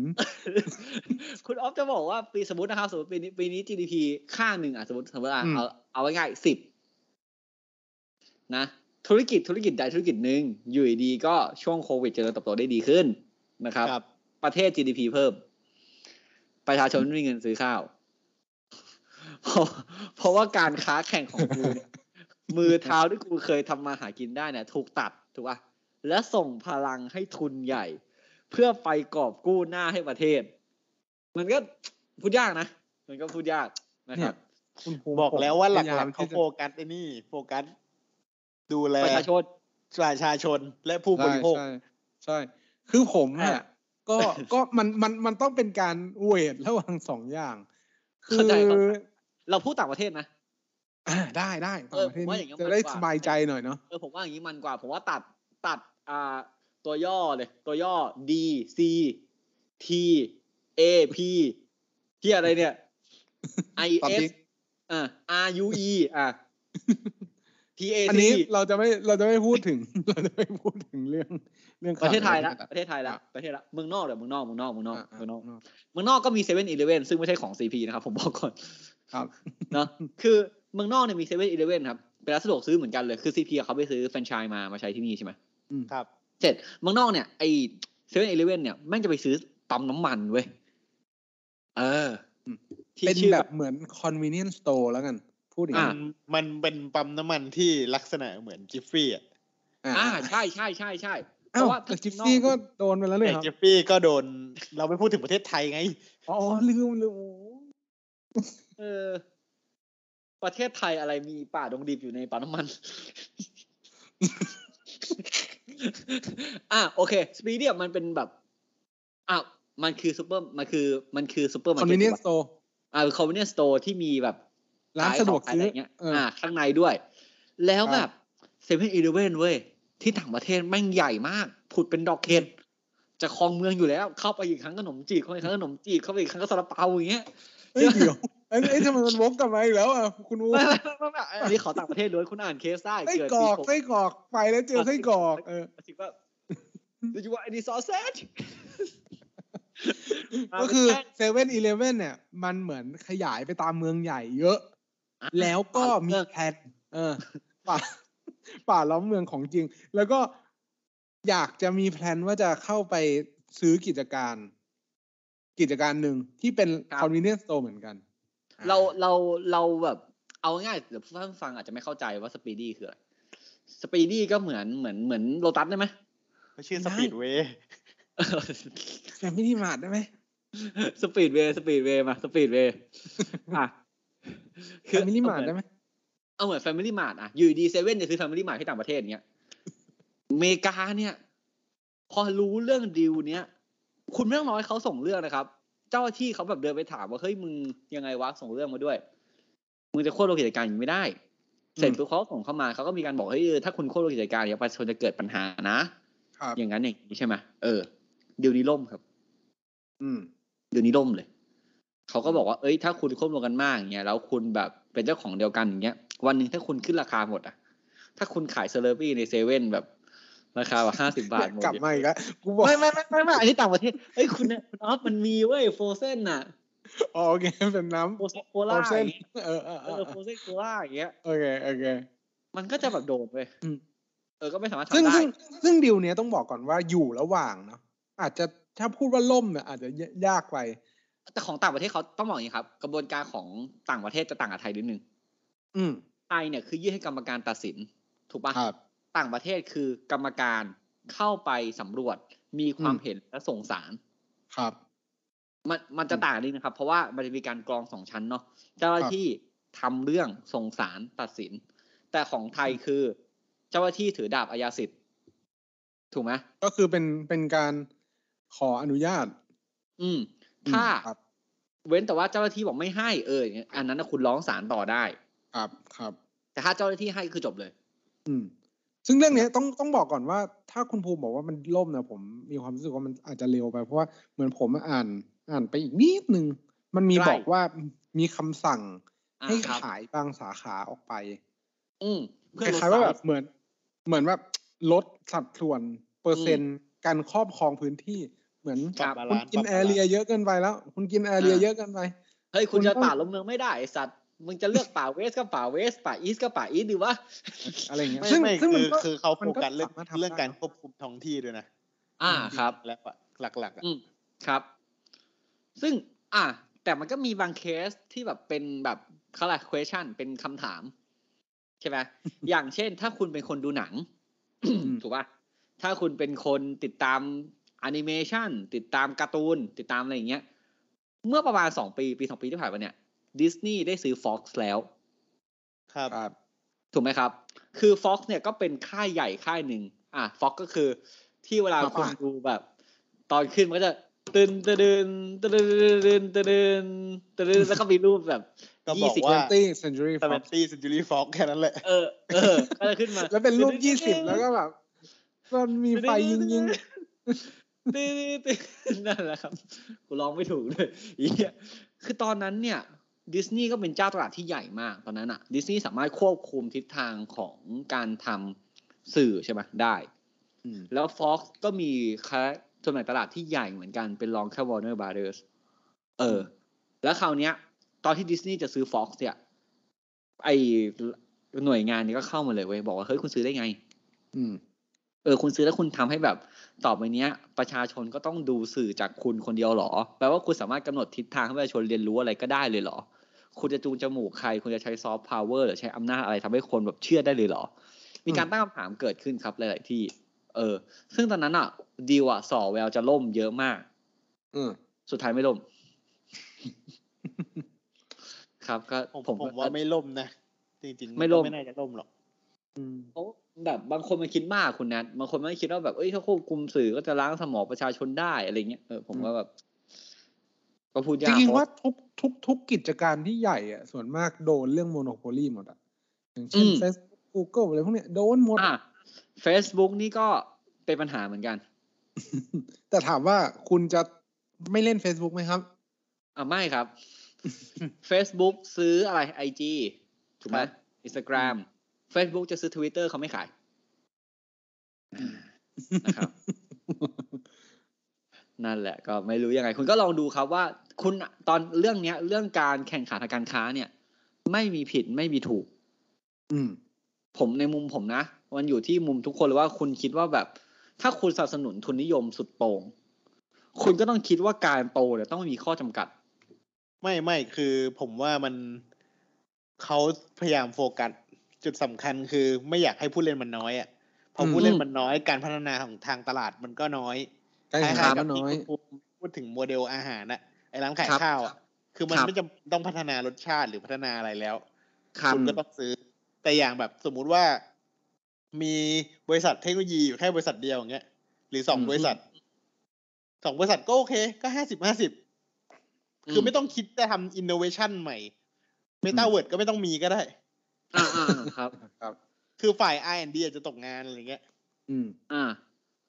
คุณออฟจะบอกว่าปีสมมตินะครับสมมติปีนี้ปีนี้ GDP ข้างหนึ่งอะสมมติสมมติว่าอืมเอาเอาไว้ง่ายสิบ นะธุรกิจธุรกิจใดธุรกิจหนึ่งอยู่ดีๆก็ช่วงโควิดเจริญเติบโตได้ดีขึ้นนะครับครับประเทศ GDP เพิ่ม ประชาชนไม่มีเงินซื้อข้าว เพราะเพราะว่าการค้าแข่งของกูเนี่ยมือเท้าที่กูเคยทำมาหากินได้เนี่ยถูกตัดถูกป่ะและส่งพลังให้ทุนใหญ่ เพื่อไปกอบกู้หน้าให้ประเทศ มันก็พูดยากนะมันก็พูดยากนะครับคุณภูมิบอกแล้วว่าหพยยลัมกๆเขาที่จะโฟกัสไอ้นี่โฟกัส ดูแลประชาชนประชาชนและผู้บริโภคใช่ใช่ใช่คือผมเนี่ยอะก็ก็มันมันมันต้องเป็นการเวทระหว่างสองอย่าง คืเข้าอใจเข้าใจเราพูดต่างประเทศนะอ่าได้ได้เออต่างประเทศผมว่านี่อย่างนั้นจะได้มันกว่าสบายใจหน่อยเนาะเออผมว่าอย่างนี้มันกว่า ผมว่าตัดตัดอ่าตัวย่อเลย ตัวย่อ D C T A P ที่อะไรเนี่ย I ตอน S นี้อ่า R U E อ่า T A อัน C นี้เราจะไม่เราจะไม่พูดถึง เราจะไม่พูดถึงเรื่องเรื่องประเทศไทยข่าละวประเทศไทยละประเทศละเมืองนอกเดี๋ยวเมืองนอกเมืองนอกเมืองนอกอะอะเมืองนอกอะเมืองนอกก็มีเซเว่นอีเลเว่นซึ่งไม่ใช่ของ CP นะครับผมบอกก่อนครับเนาะคือเมืองนอกเนี่ยมีเซเว่นอีเลเว่นครับเป็นร้านสะดวกซื้อเหมือนกันเลยคือ CP เขาไปซื้อแฟรนไชส์มามาใช้ที่นี่ใช่ไหมครับเสร็จเมืองนอกเนี่ยไอเซเว่นอีเลเว่นเนี่ยแม่งจะไปซื้อปั๊มน้ำมันเว้ยเออที่เป็นชื่อแบบเหมือน convenience store แล้วกัน พูดอย่างอ่านี้มันเป็นปั๊มน้ำมันที่ลักษณะเหมือนจิฟฟี่อะอ่าใช่ใช่ใช่ใช่อ้าวราะว่าแต่จิฟฟี่ก็โดนไปแล้วเลยแต่ครับจิฟฟี่ก็โดน เราไม่พูดถึงประเทศไทยไง อ๋อลืมลืมโอ้เออ ประเทศไทยอะไรมีป่าดงดิบอยู่ในปั๊มน้ำมัน อะโอเคสปีดเนี่ยมันเป็นแบบอะมันคือซูเปอร์มันคือมันคือซูเปอร์มาร์คอนเก็เวตเนียนสโตร์อ่าคอมมิวนิสต์สโตร์ที่มีแบบ ร้านขยสะดวกขงขายซื้ออะไรเงี้ยเอออ่อ่า ข้างในด้วย แล้วครับแบบเซเว่นอีเลเว่นเว้ย ที่ต่างประเทศแม่งใหญ่มาก ผุดเป็นดอกเห็ดจะคลองเมืองอยู่แล้ว เข้าไปอีกครั้งขนมจีบเข้าไปอีกครั้งขนมจีบเข้าไปอีกครั้งก็ซาลาเปาอย่างเงี้ยเฮ้ยเดี๋ยวไอ้ไอ้ยทำไมมันวกกลับมาอีกแล้วอะคุณอูไม่ไม่ไม่ไม่อันนี้ขอต่างประเทศล้วนคุณอ่านเคสได้ไส้เกิดกรปีอกหกไส้กรอกไปแล้วเจอไส้กรอกเออคิดว่า Did you want any sausage ก็คือเซเว่นอีเลเว่นเนี่ย มันเหมือนขยายไปตามเมืองใหญ่เยอะ แล้วก็มี plan เออ ป่า ป่าล้อมเมืองของจริง แล้วก็อยากจะมี plan ว่าจะเข้าไปซื้อกิจการ กิจการหนึ่งที่เป็นครับ convenience store เหมือนกัน เราเราเราแบบเอาง่ายๆเดี๋ยวท่านฟังอาจจะไม่เข้าใจว่าสปีดี้คืออะไรสปีดี้ก็เหมือนเหมือนเหมือนโลตัสได้ไหมไม่ได้ไม่ชื่อ Speedwayแฟมิลี่มาร์ทได้ไหมSpeedway Speedway มา Speedwayอะ แฟมิลี่มาร์ทได้ไหมเอาเหมือนแฟมิลี่มาร์ทอะอยู่ดีเซเว่นจะซื้อแฟมิลี่มาร์ทที่ต่างประเทศเนี้ยอเมริกาเนี่ย พอรู้เรื่องดีลเนี้ยคุณไม่ต้องรอให้เขาส่งเรื่องนะครับ เจ้าหน้าที่เขาแบบเดินไปถามว่าเฮ้ยมึงยังไงวะส่งเรื่องมาด้วยมึงจะ control กิจการอย่างนี้ไม่ได้ เสร็จปุ๊บเขาก็ส่งเข้ามาเขาก็มีการบอกเฮ้ยเออถ้าคุณ control กิจการเนี่ยประชาชนจะเกิดปัญหานะครับอย่างนั้นอย่างนี้ใช่ไหมเออเดี๋ยวนี้ล่มครับ อืมเดี๋ยวนี้ล่มเลย เขาก็บอกว่าเอ้ยถ้าคุณควบรวมกันมากอย่างเงี้ยแล้วคุณแบบเป็นเจ้าของเดียวกันอย่างเงี้ย วันหนึ่งถ้าคุณขึ้นราคาหมดอะ ถ้าคุณขาย Slurpee ในเซเว่นแบบราคาแบบห้าสิบบาทหมดกลับมาอีกแล้วกูบอกไม่ไม่ไม่ไม่ไม่อันนี้ต่างประเทศเอ้ยคุณเนี่ยคุณออฟมันมีเว้ย frozen น่ะอ๋อโอเคเป็นน้ำ frozen โคล่าเส้นอย่างเงี้ยเออเออเออเออ frozen โคล่าอย่างเงี้ยโอเคโอเคมันก็จะแบบโดนเว้ยอืมเออก็ไม่สามารถซึ่งทำได้ซึ่งซึ่งดีลเนี้ยต้องบอกก่อนว่าอยู่ระหว่างเนาะอาจจะถ้าพูดว่าล่มเนี่ยอาจจะยากไป แต่ของต่างประเทศเขาต้องบอกอย่างนี้ครับ กระบวนการของต่างประเทศจะต่างกับไทยนิดนึงอืมไทยเนี่ยคือยื่นให้กรรมการตัดสิน ถูกปะครับ ต่างประเทศคือกรรมการเข้าไปสำรวจมีความอืมเห็นและส่งสาร ครับ มันมันจะต่างกันนิดนะครับ เพราะว่ามันจะมีการกรองสองชั้นเนาะเจ้าหน้าที่ทำเรื่องส่งสารตัดสิน แต่ของไทยคือ เจ้าหน้าที่ถือดาบอาญาสิทธิ์ถูกไหมก็คือเป็นเป็นการขออนุญาต อืม ถ้าอืมครับเว้นแต่ว่าเจ้าหน้าที่บอกไม่ให้เอออย่างเงี้ยอันนั้นนะคุณร้องศาลต่อได้ ครับครับ แต่ถ้าเจ้าหน้าที่ให้คือจบเลย อืม ซึ่งเรื่องเนี้ยต้องต้องบอกก่อนว่า ถ้าคุณภูมิบอกว่ามันล่มนะผมมีความรู้สึกว่ามันอาจจะเร็วไปเพราะว่าเหมือนผมอ่าน อ่านไปอีกนิดนึงมันมีใกล้บอกว่ามีคำสั่งอ่าให้ครับขายบางสาขาออกไป อืมคเพื่อลดล้ายๆว่าไซแบบส์เหมือน เหมือนแบบลดสัดส่วนเปอร์เซ็นต์การครอบครองพื้นที่เห มือนครับปรับบาคุณลานซ์กินปแอรับเรียบาลานซ์เยอะเกินไปแล้ว คุณกินแอเรียอ่าเยอะเกินไปเฮ้ยคุณคุณจะต้องป่าลงเมืองไม่ได้ไอสัตว์มึงจะเลือกป่าเวสก็ป่าเวส ป่าอีสก็ป่าอีสดีวะอะไรอย่างเงี้ยไม่ซึ่งไม่ซึ่งคืมันอก็คือเขามัโฟนก็กัสเรื่องสามารถทำเรื่องได้การควบคุมท้องที่ด้วยนะอ่าครับ แล้วอะหลักๆอะอืมครับ ซึ่ง อะแต่มันก็มีบางเคสที่แบบเป็นแบบเขาเรียก question เป็นคำถาม ใช่ไหมอย่างเช่น ถ้าคุณเป็นคนดูหนัง ถูกป่ะถ้าคุณเป็นคนติดตาม แอนิเมชันติดตามการ์ตูน ติดตามอะไรอย่างเงี้ย เมื่อประมาณสองปี ปีสองปีที่ผ่านมาเนี่ยดิสนีย์ได้ซื้อ Fox แล้ว ครับ ถูกไหมครับ คือ Fox เนี่ยก็เป็นค่ายใหญ่ค่ายหนึ่งอะ Fox ก็คือที่เวลาคุณดูแบบ ตอนขึ้นมันก็จะตื่นตื่นตื่นตื่นตื่นตื่นตื่นแล้วก็มีรูปแบบยี่สิบ twenty century fox twenty century fox แค่นั้นแหละ เออ เออก็จะขึ้นมา แล้วเป็นรูปยี่สิบแล้วก็แบบมันมีไฟยิงยิง ตึนตึนนั่นแหละครับ กูร้องไม่ถูกเลยเหี้ยคือตอนนั้นเนี่ยดิสนีย์ก็เป็นเจ้าตลาดที่ใหญ่มากตอนนั้นอะดิสนีย์สามารถควบคุมทิศทางของการทำสื่อใช่ไหมได้อืมแล้ว Fox ก็มีค่าจำหน่ายตลาดที่ใหญ่เหมือนกันเป็นรองแค่ Warner Brothers เออ แล้วคราวเนี้ย ตอนที่ดิสนีย์จะซื้อ Fox เนี่ย ไอหน่วยงานนี้ก็เข้ามาเลยเว้ยบอกว่า เฮ้ย คุณซื้อได้ไง อืม เออคุณซื้อแล้วคุณทำให้แบบต่อไปเนี้ยประชาชนก็ต้องดูสื่อจากคุณคนเดียวเหรอ แปลว่าคุณสามารถกำหนดทิศทางให้ประชาชนเรียนรู้อะไรก็ได้เลยเหรอ คุณจะจูงจมูกใคร คุณจะใช้ซอฟต์พาวเวอร์หรือใช้อำนาจอะไรทำให้คนแบบเชื่อได้เลยเหรอ มีการตั้งคำถามเกิดขึ้นครับหลาย ๆ ที่ เออ ซึ่งตอนนั้นอะดีลอะส่อแววจะล่มเยอะมาก อืมสุดท้ายไม่ล่ม ครับก็ผมผมผมว่าไม่ล่มนะจริงๆไม่ล่มก็ไม่น่าจะล่มหรอกอืมเขา แบบบางคนมันคิดมากคุณนัทบางคนไม่คิดว่าแบบเอ้ยถ้าควบคุมสื่อก็จะล้างสมองประชาชนได้อะไรเงี้ยเออผมก็แบบก็พูดจยากริงเพๆว่าราะทุกทุกทุกกิจการที่ใหญ่อะส่วนมากโดนเรื่องโมโนโพลีหมดอะอย่างเช่นอืม Facebook Google อะไรพวกเนี้ยโดนหมดอะ Facebook นี่ก็เป็นปัญหาเหมือนกัน แต่ถามว่าคุณจะไม่เล่น Facebook ไหมครับอะไม่ครับ Facebook ซื้ออะไร IG ถูกไหมครับ Instagram Facebook จะซื้อ Twitter เขาไม่ขายนะครับ นั่นแหละ ก็ไม่รู้ยังไง คุณก็ลองดูครับว่า คุณตอนเรื่องเนี้ย เรื่องการแข่งขันทางการค้าเนี่ย ไม่มีผิดไม่มีถูก อืม ผมในมุมผมนะมันอยู่ที่มุมทุกคนเลยว่าคุณคิดว่าแบบ ถ้าคุณสนับสนุนทุนนิยมสุดโต่งคุณก็ต้องคิดว่าการโตเนี่ยต้องมีข้อจำกัด ไม่ไม่คือผมว่ามันเขาพยายามโฟกัส จุดสำคัญคือไม่อยากให้ผู้เล่นมันน้อยอะพออมผู้เล่นมันน้อยการพัฒนาของทางตลาดมันก็น้อยการแข่งคล้าขัยนๆกับก็น้อยที่คุณภูมิพูดถึงโมเดลอาหารน่ะไอ้ร้านขายครับข้าวอะคือมันครับไม่จำต้องพัฒนารสชาติหรือพัฒนาอะไรแล้วครับณก็ต้องซื้อ แต่อย่างแบบสมมุติว่า มีบริษัทเทคโนโลยีอยู่แค่บริษัทเดียวอย่างเงี้ย หรือสองอืมบริษัทสองบริษัทก็โอเค ก็ห้าสิบห้าสิบคือไม่ต้องคิดจะทำอินโนเวชันใหม่เมตาเวิร์ดก็ไม่ต้องมีก็ได้ อ่าอ่าครับ ครับ คือฝ่าย R&D อาจจะตกงานอะไรเงี้ย อืม อ่า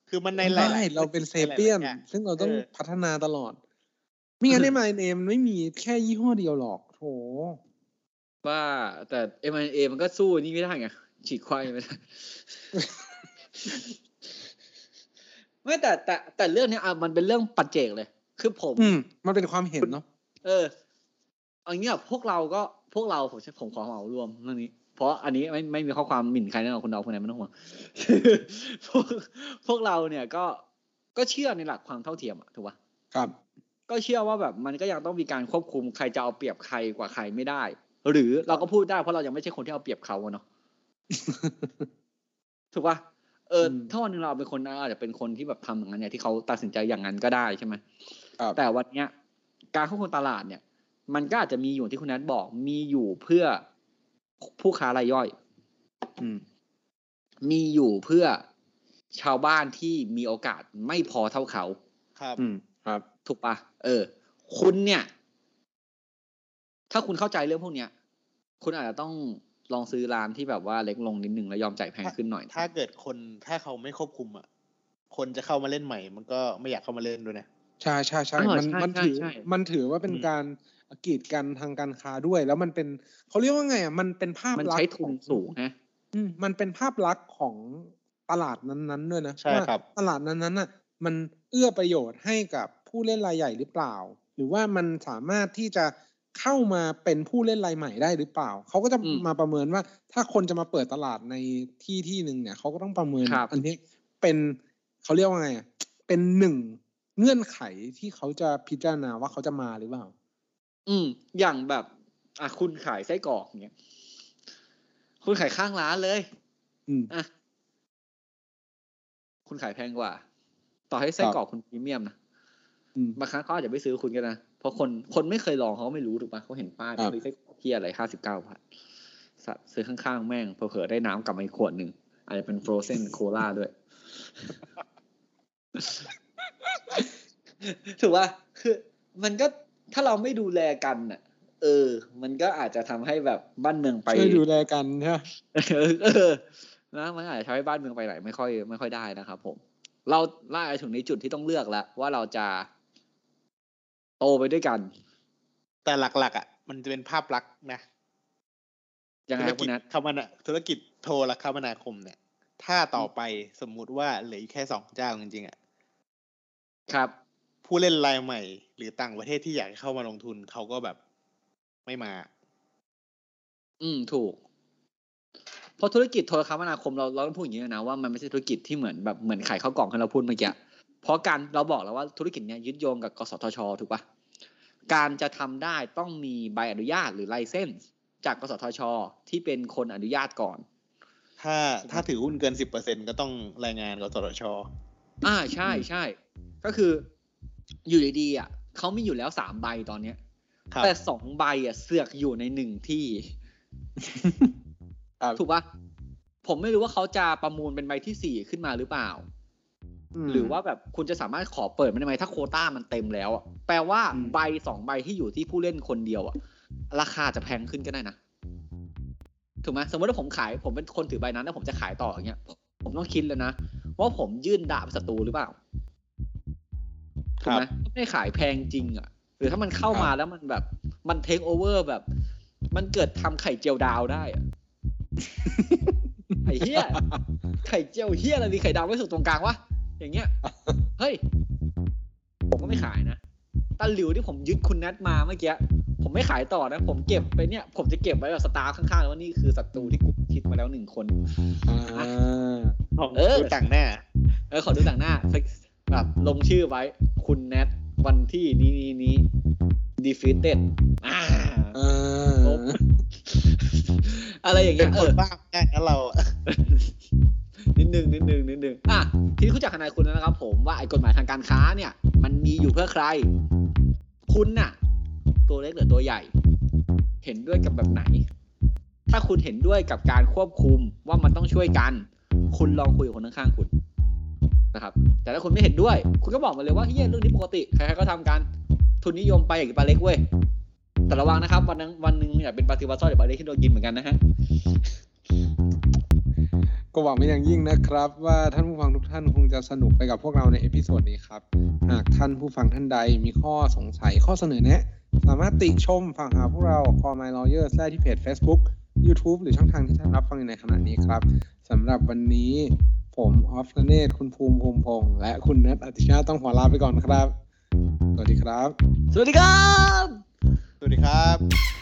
คือมันในหใช่ลายๆเราเป็นเซหลายๆเปียนอย่างซึ่งเราต้องเออพัฒนาตลอด ไม่งั้นในมายเอมันไม่มีแค่ยี่ห้อเดียวหรอกโถว่าแต่ m อ a มันก็สู้นี่ไม่ได้ไงฉีกควายไม่ได้ไม่แต่แต่แต่เรื่องเนี้ยอะมันเป็นเรื่องปัจเจกเลย คือผม อืมมันเป็นความเห็นเนาะเออเอางี้อะพวกเราก็ พวกเราผมผมขอเหมารวมเรื่องนี้ เพราะอันนี้ไม่ไม่มีข้อความหมิ่นใครแน่นอนคุณดาวคนไหนไม่ต้องห่วงพวกพวกเราเนี่ยก็ก็เชื่อในหลักความเท่าเทียมอะถูกปะครับ ก็เชื่อว่าแบบมันก็ยังต้องมีการควบคุมใครจะเอาเปรียบใครกว่าใครไม่ได้ หรือเราก็พูดได้เพราะเรายังไม่ใช่คนที่เอาเปรียบเขาอะเนาะถูกปะเอออมถ้าวันหนึงเราเป็นคนอาจจะเป็นคนที่แบบทำอย่างนั้นเนี่ยที่เขาตัดสินใจอย่างนั้นก็ได้ใช่ไหมครับแต่วันเนี้ย การควบคุมตลาดเนี่ย มันก็อาจจะมีอยู่ที่คุณนัทบอกมีอยู่เพื่อผู้ค้ารายย่อย อืม มีอยู่เพื่อชาวบ้านที่มีโอกาสไม่พอเท่าเขา ครับ อืม ครับ ถูกปะเออ คุณเนี่ย ถ้าคุณเข้าใจเรื่องพวกเนี้ย คุณอาจจะต้องลองซื้อร้านที่แบบว่าเล็กลงนิดนึงแล้วยอมจ่ายแพงขึ้นหน่อย ถ้าเกิดคนถ้าเขาไม่ควบคุมอะ คนจะเข้ามาเล่นใหม่ มันก็ไม่อยากเข้ามาเล่นด้วยนะ ใช่ใช่ใช่เออมันใช่มันใช่ถือใช่มันถือว่าเป็นอืมการ กีดกันทางการค้าด้วย แล้วมันเป็นเขาเรียกว่าไงอะมันเป็นภาพมันลักใช้ษณ์ทุนของสูงฮะอืมมันเป็นภาพลักษณ์ของตลาดนั้นๆด้วยนะใช่ว่าครับตลาดนั้นๆน่ะ มันเอื้อประโยชน์ให้กับผู้เล่นรายใหญ่หรือเปล่า หรือว่ามันสามารถที่จะเข้ามาเป็นผู้เล่นรายใหม่ได้หรือเปล่า เขาก็จะอืมมาประเมินว่า ถ้าคนจะมาเปิดตลาดในที่ที่หนึ่งเนี่ย เขาก็ต้องประเมินครับอันนี้เป็นเขาเรียกว่าไงอะเป็นหนึ่งเงื่อนไขที่เขาจะพิจารณาว่าเขาจะมาหรือเปล่า อืม อย่างแบบอะคุณขายไส้กรอกเนี้ยคุณขายข้างร้านเลย อืมอะคุณขายแพงกว่า ต่อให้ไส้ครับกรอกคุณพรีเมียมนะอืมบางครั้งเขาอาจจะไม่ซื้อคุณก็นะเพราะคนคนไม่เคยลองเขาก็ไม่รู้ถูกปะเขาเห็นป้ายครับเฮ้ยไส้กรอกเที่ยอะไรห้าสิบเก้าบาทสัตว์ซื้อข้างๆแม่งเผลอๆได้น้ำกลับมาอีกขวดหนึ่งอาจจะเป็นฟรอเซนโคลาด้วยถูกป่ะคือมันก็ ถ้าเราไม่ดูแลกันน่ะ เออ มันก็อาจจะทำให้แบบบ้านเมืองไปช่วยดูแลกันใช่ไหมเออเออนะมันอาจจะทำให้บ้านเมืองไปไหนไม่ค่อยไม่ค่อยได้นะครับผมเราล่าถึงในจุดที่ต้องเลือกแล้ว ว่าเราจะโตไปด้วยกัน แต่หลักๆอะ มันจะเป็นภาพลักษณ์นะยังไงธุครรับกิคุจณนัทคมนาธุรกิจโทรคมนาคมเนี่ย ถ้าต่อไปสมมุติว่าเหลืออยู่แค่สองเจ้าจริงๆอะครับ ผู้เล่นรายใหม่ หรือต่างประเทศที่อยากเข้ามาลงทุนเขาก็แบบไม่มา อืมถูกเพราะธุรกิจโทรคมนาคมเราเราต้องพูดอย่างนี้นะว่ามันไม่ใช่ธุรกิจที่เหมือนแบบเหมือนขายข้าวกล่องที่เราพูดเมื่อกี้เพราะการเราบอกแล้วว่าธุรกิจเนี้ยยึดโยงกับกสทช ถูกปะการจะทำได้ต้องมีใบอนุญาตหรือไลเซนส์จากกสทช ที่เป็นคนอนุญาตก่อน ถ้าถ้าถือหุ้นเกินสิบเปอร์เซ็นก็ต้องรายงานกับสทช อ่าใช่ใช่ก็คือ อยู่ดีๆอะเขามีอยู่แล้วสามใบตอนเนี้ยครับแต่สองใบอะเสือกอยู่ในหนึ่งที่ครับถูกปะผมไม่รู้ว่าเขาจะประมูลเป็นใบที่สี่ขึ้นมาหรือเปล่า หรือว่าแบบคุณจะสามารถขอเปิดมันได้ไหมถ้าโควต้ามันเต็มแล้วอะแปลว่าอืมใบสองใบที่อยู่ที่ผู้เล่นคนเดียวอะราคาจะแพงขึ้นก็ได้นะถูกไหมสมมติว่าผมขาย ผมเป็นคนถือใบนั้นแล้วผมจะขายต่ออย่างเงี้ย ผมต้องคิดแล้วนะว่าผมยื่นดาบศัตรูหรือเปล่า ถูกไหมถ้าไม่ขายแพงจริงอะหรือถ้ามันเข้ามาแล้วมันแบบ มันเทคโอเวอร์แบบ มันเกิดทำไข่เจียวดาวได้อะไอ้เหี้ย ไข่เจียวเหี้ยอะไรมีไข่ดาวไว้สุดตรงกลางวะ อย่างเงี้ย เฮ้ย ผมก็ไม่ขายนะตาหลิวที่ผมยึดคุณแนทมาเมื่อกี้ผมไม่ขายต่อนะ ผมเก็บไปเนี่ย ผมจะเก็บไว้แบบสตาร์ข้างๆแล้วว่านี่คือศัตรูที่กูคิดมาแล้วหนึ่งคนอ่าเออดูต่างหน้า เออขอดูต่างหน้าแบบลงชื่อไว้ คุณแนทวันที่นี้นี้นี้ defeated อ่าเอโอ้ออะไรอย่างเป็เงี้นยคเอนอบ้าง่ายนะเรานิดนึงนิดนึงนิดนึงอะทีนี้คุณจากทนายคุณแล้วนะครับ ผมว่าไอ้กฎหมายทางการค้าเนี่ย มันมีอยู่เพื่อใคร คุณน่ะ ตัวเล็กหรือตัวใหญ่ เห็นด้วยกับแบบไหน ถ้าคุณเห็นด้วยกับการควบคุมว่ามันต้องช่วยกัน คุณลองคุยกับคนข้างๆคุณ นะครับ แต่ถ้าคุณไม่เห็นด้วย คุณก็บอกมาเลยว่าเฮียเรื่องนี้ปกติใครๆก็ทำกันทุนนิยมปลาใหญ่กินปลาเล็กเว้ยแต่ระวังนะครับ วันนึงวันนึงเนี่ยเป็นปลาซิวปลาสร้อยหรือปลาเล็กที่โดนกินเหมือนกันนะฮะก็หวังเป็นอย่างยิ่งนะครับ ว่าท่านผู้ฟังทุกท่านคงจะสนุกไปกับพวกเราใน episode นี้ครับ หากท่านผู้ฟังท่านใดมีข้อสงสัยข้อเสนอแนะ สามารถติชมฟังหาพวกเรา Call My Lawyers ได้ที่เพจ Facebook YouTube หรือช่องทางที่ท่านรับฟังอยู่ในขณะนี้ครับสำหรับวันนี้ ผมออฟเนตคุณภูมิภูมิพงษ์และคุณเนทอติชาต้องขอลาไปก่อนครับ สวัสดีครับ สวัสดีครับ สวัสดีครับ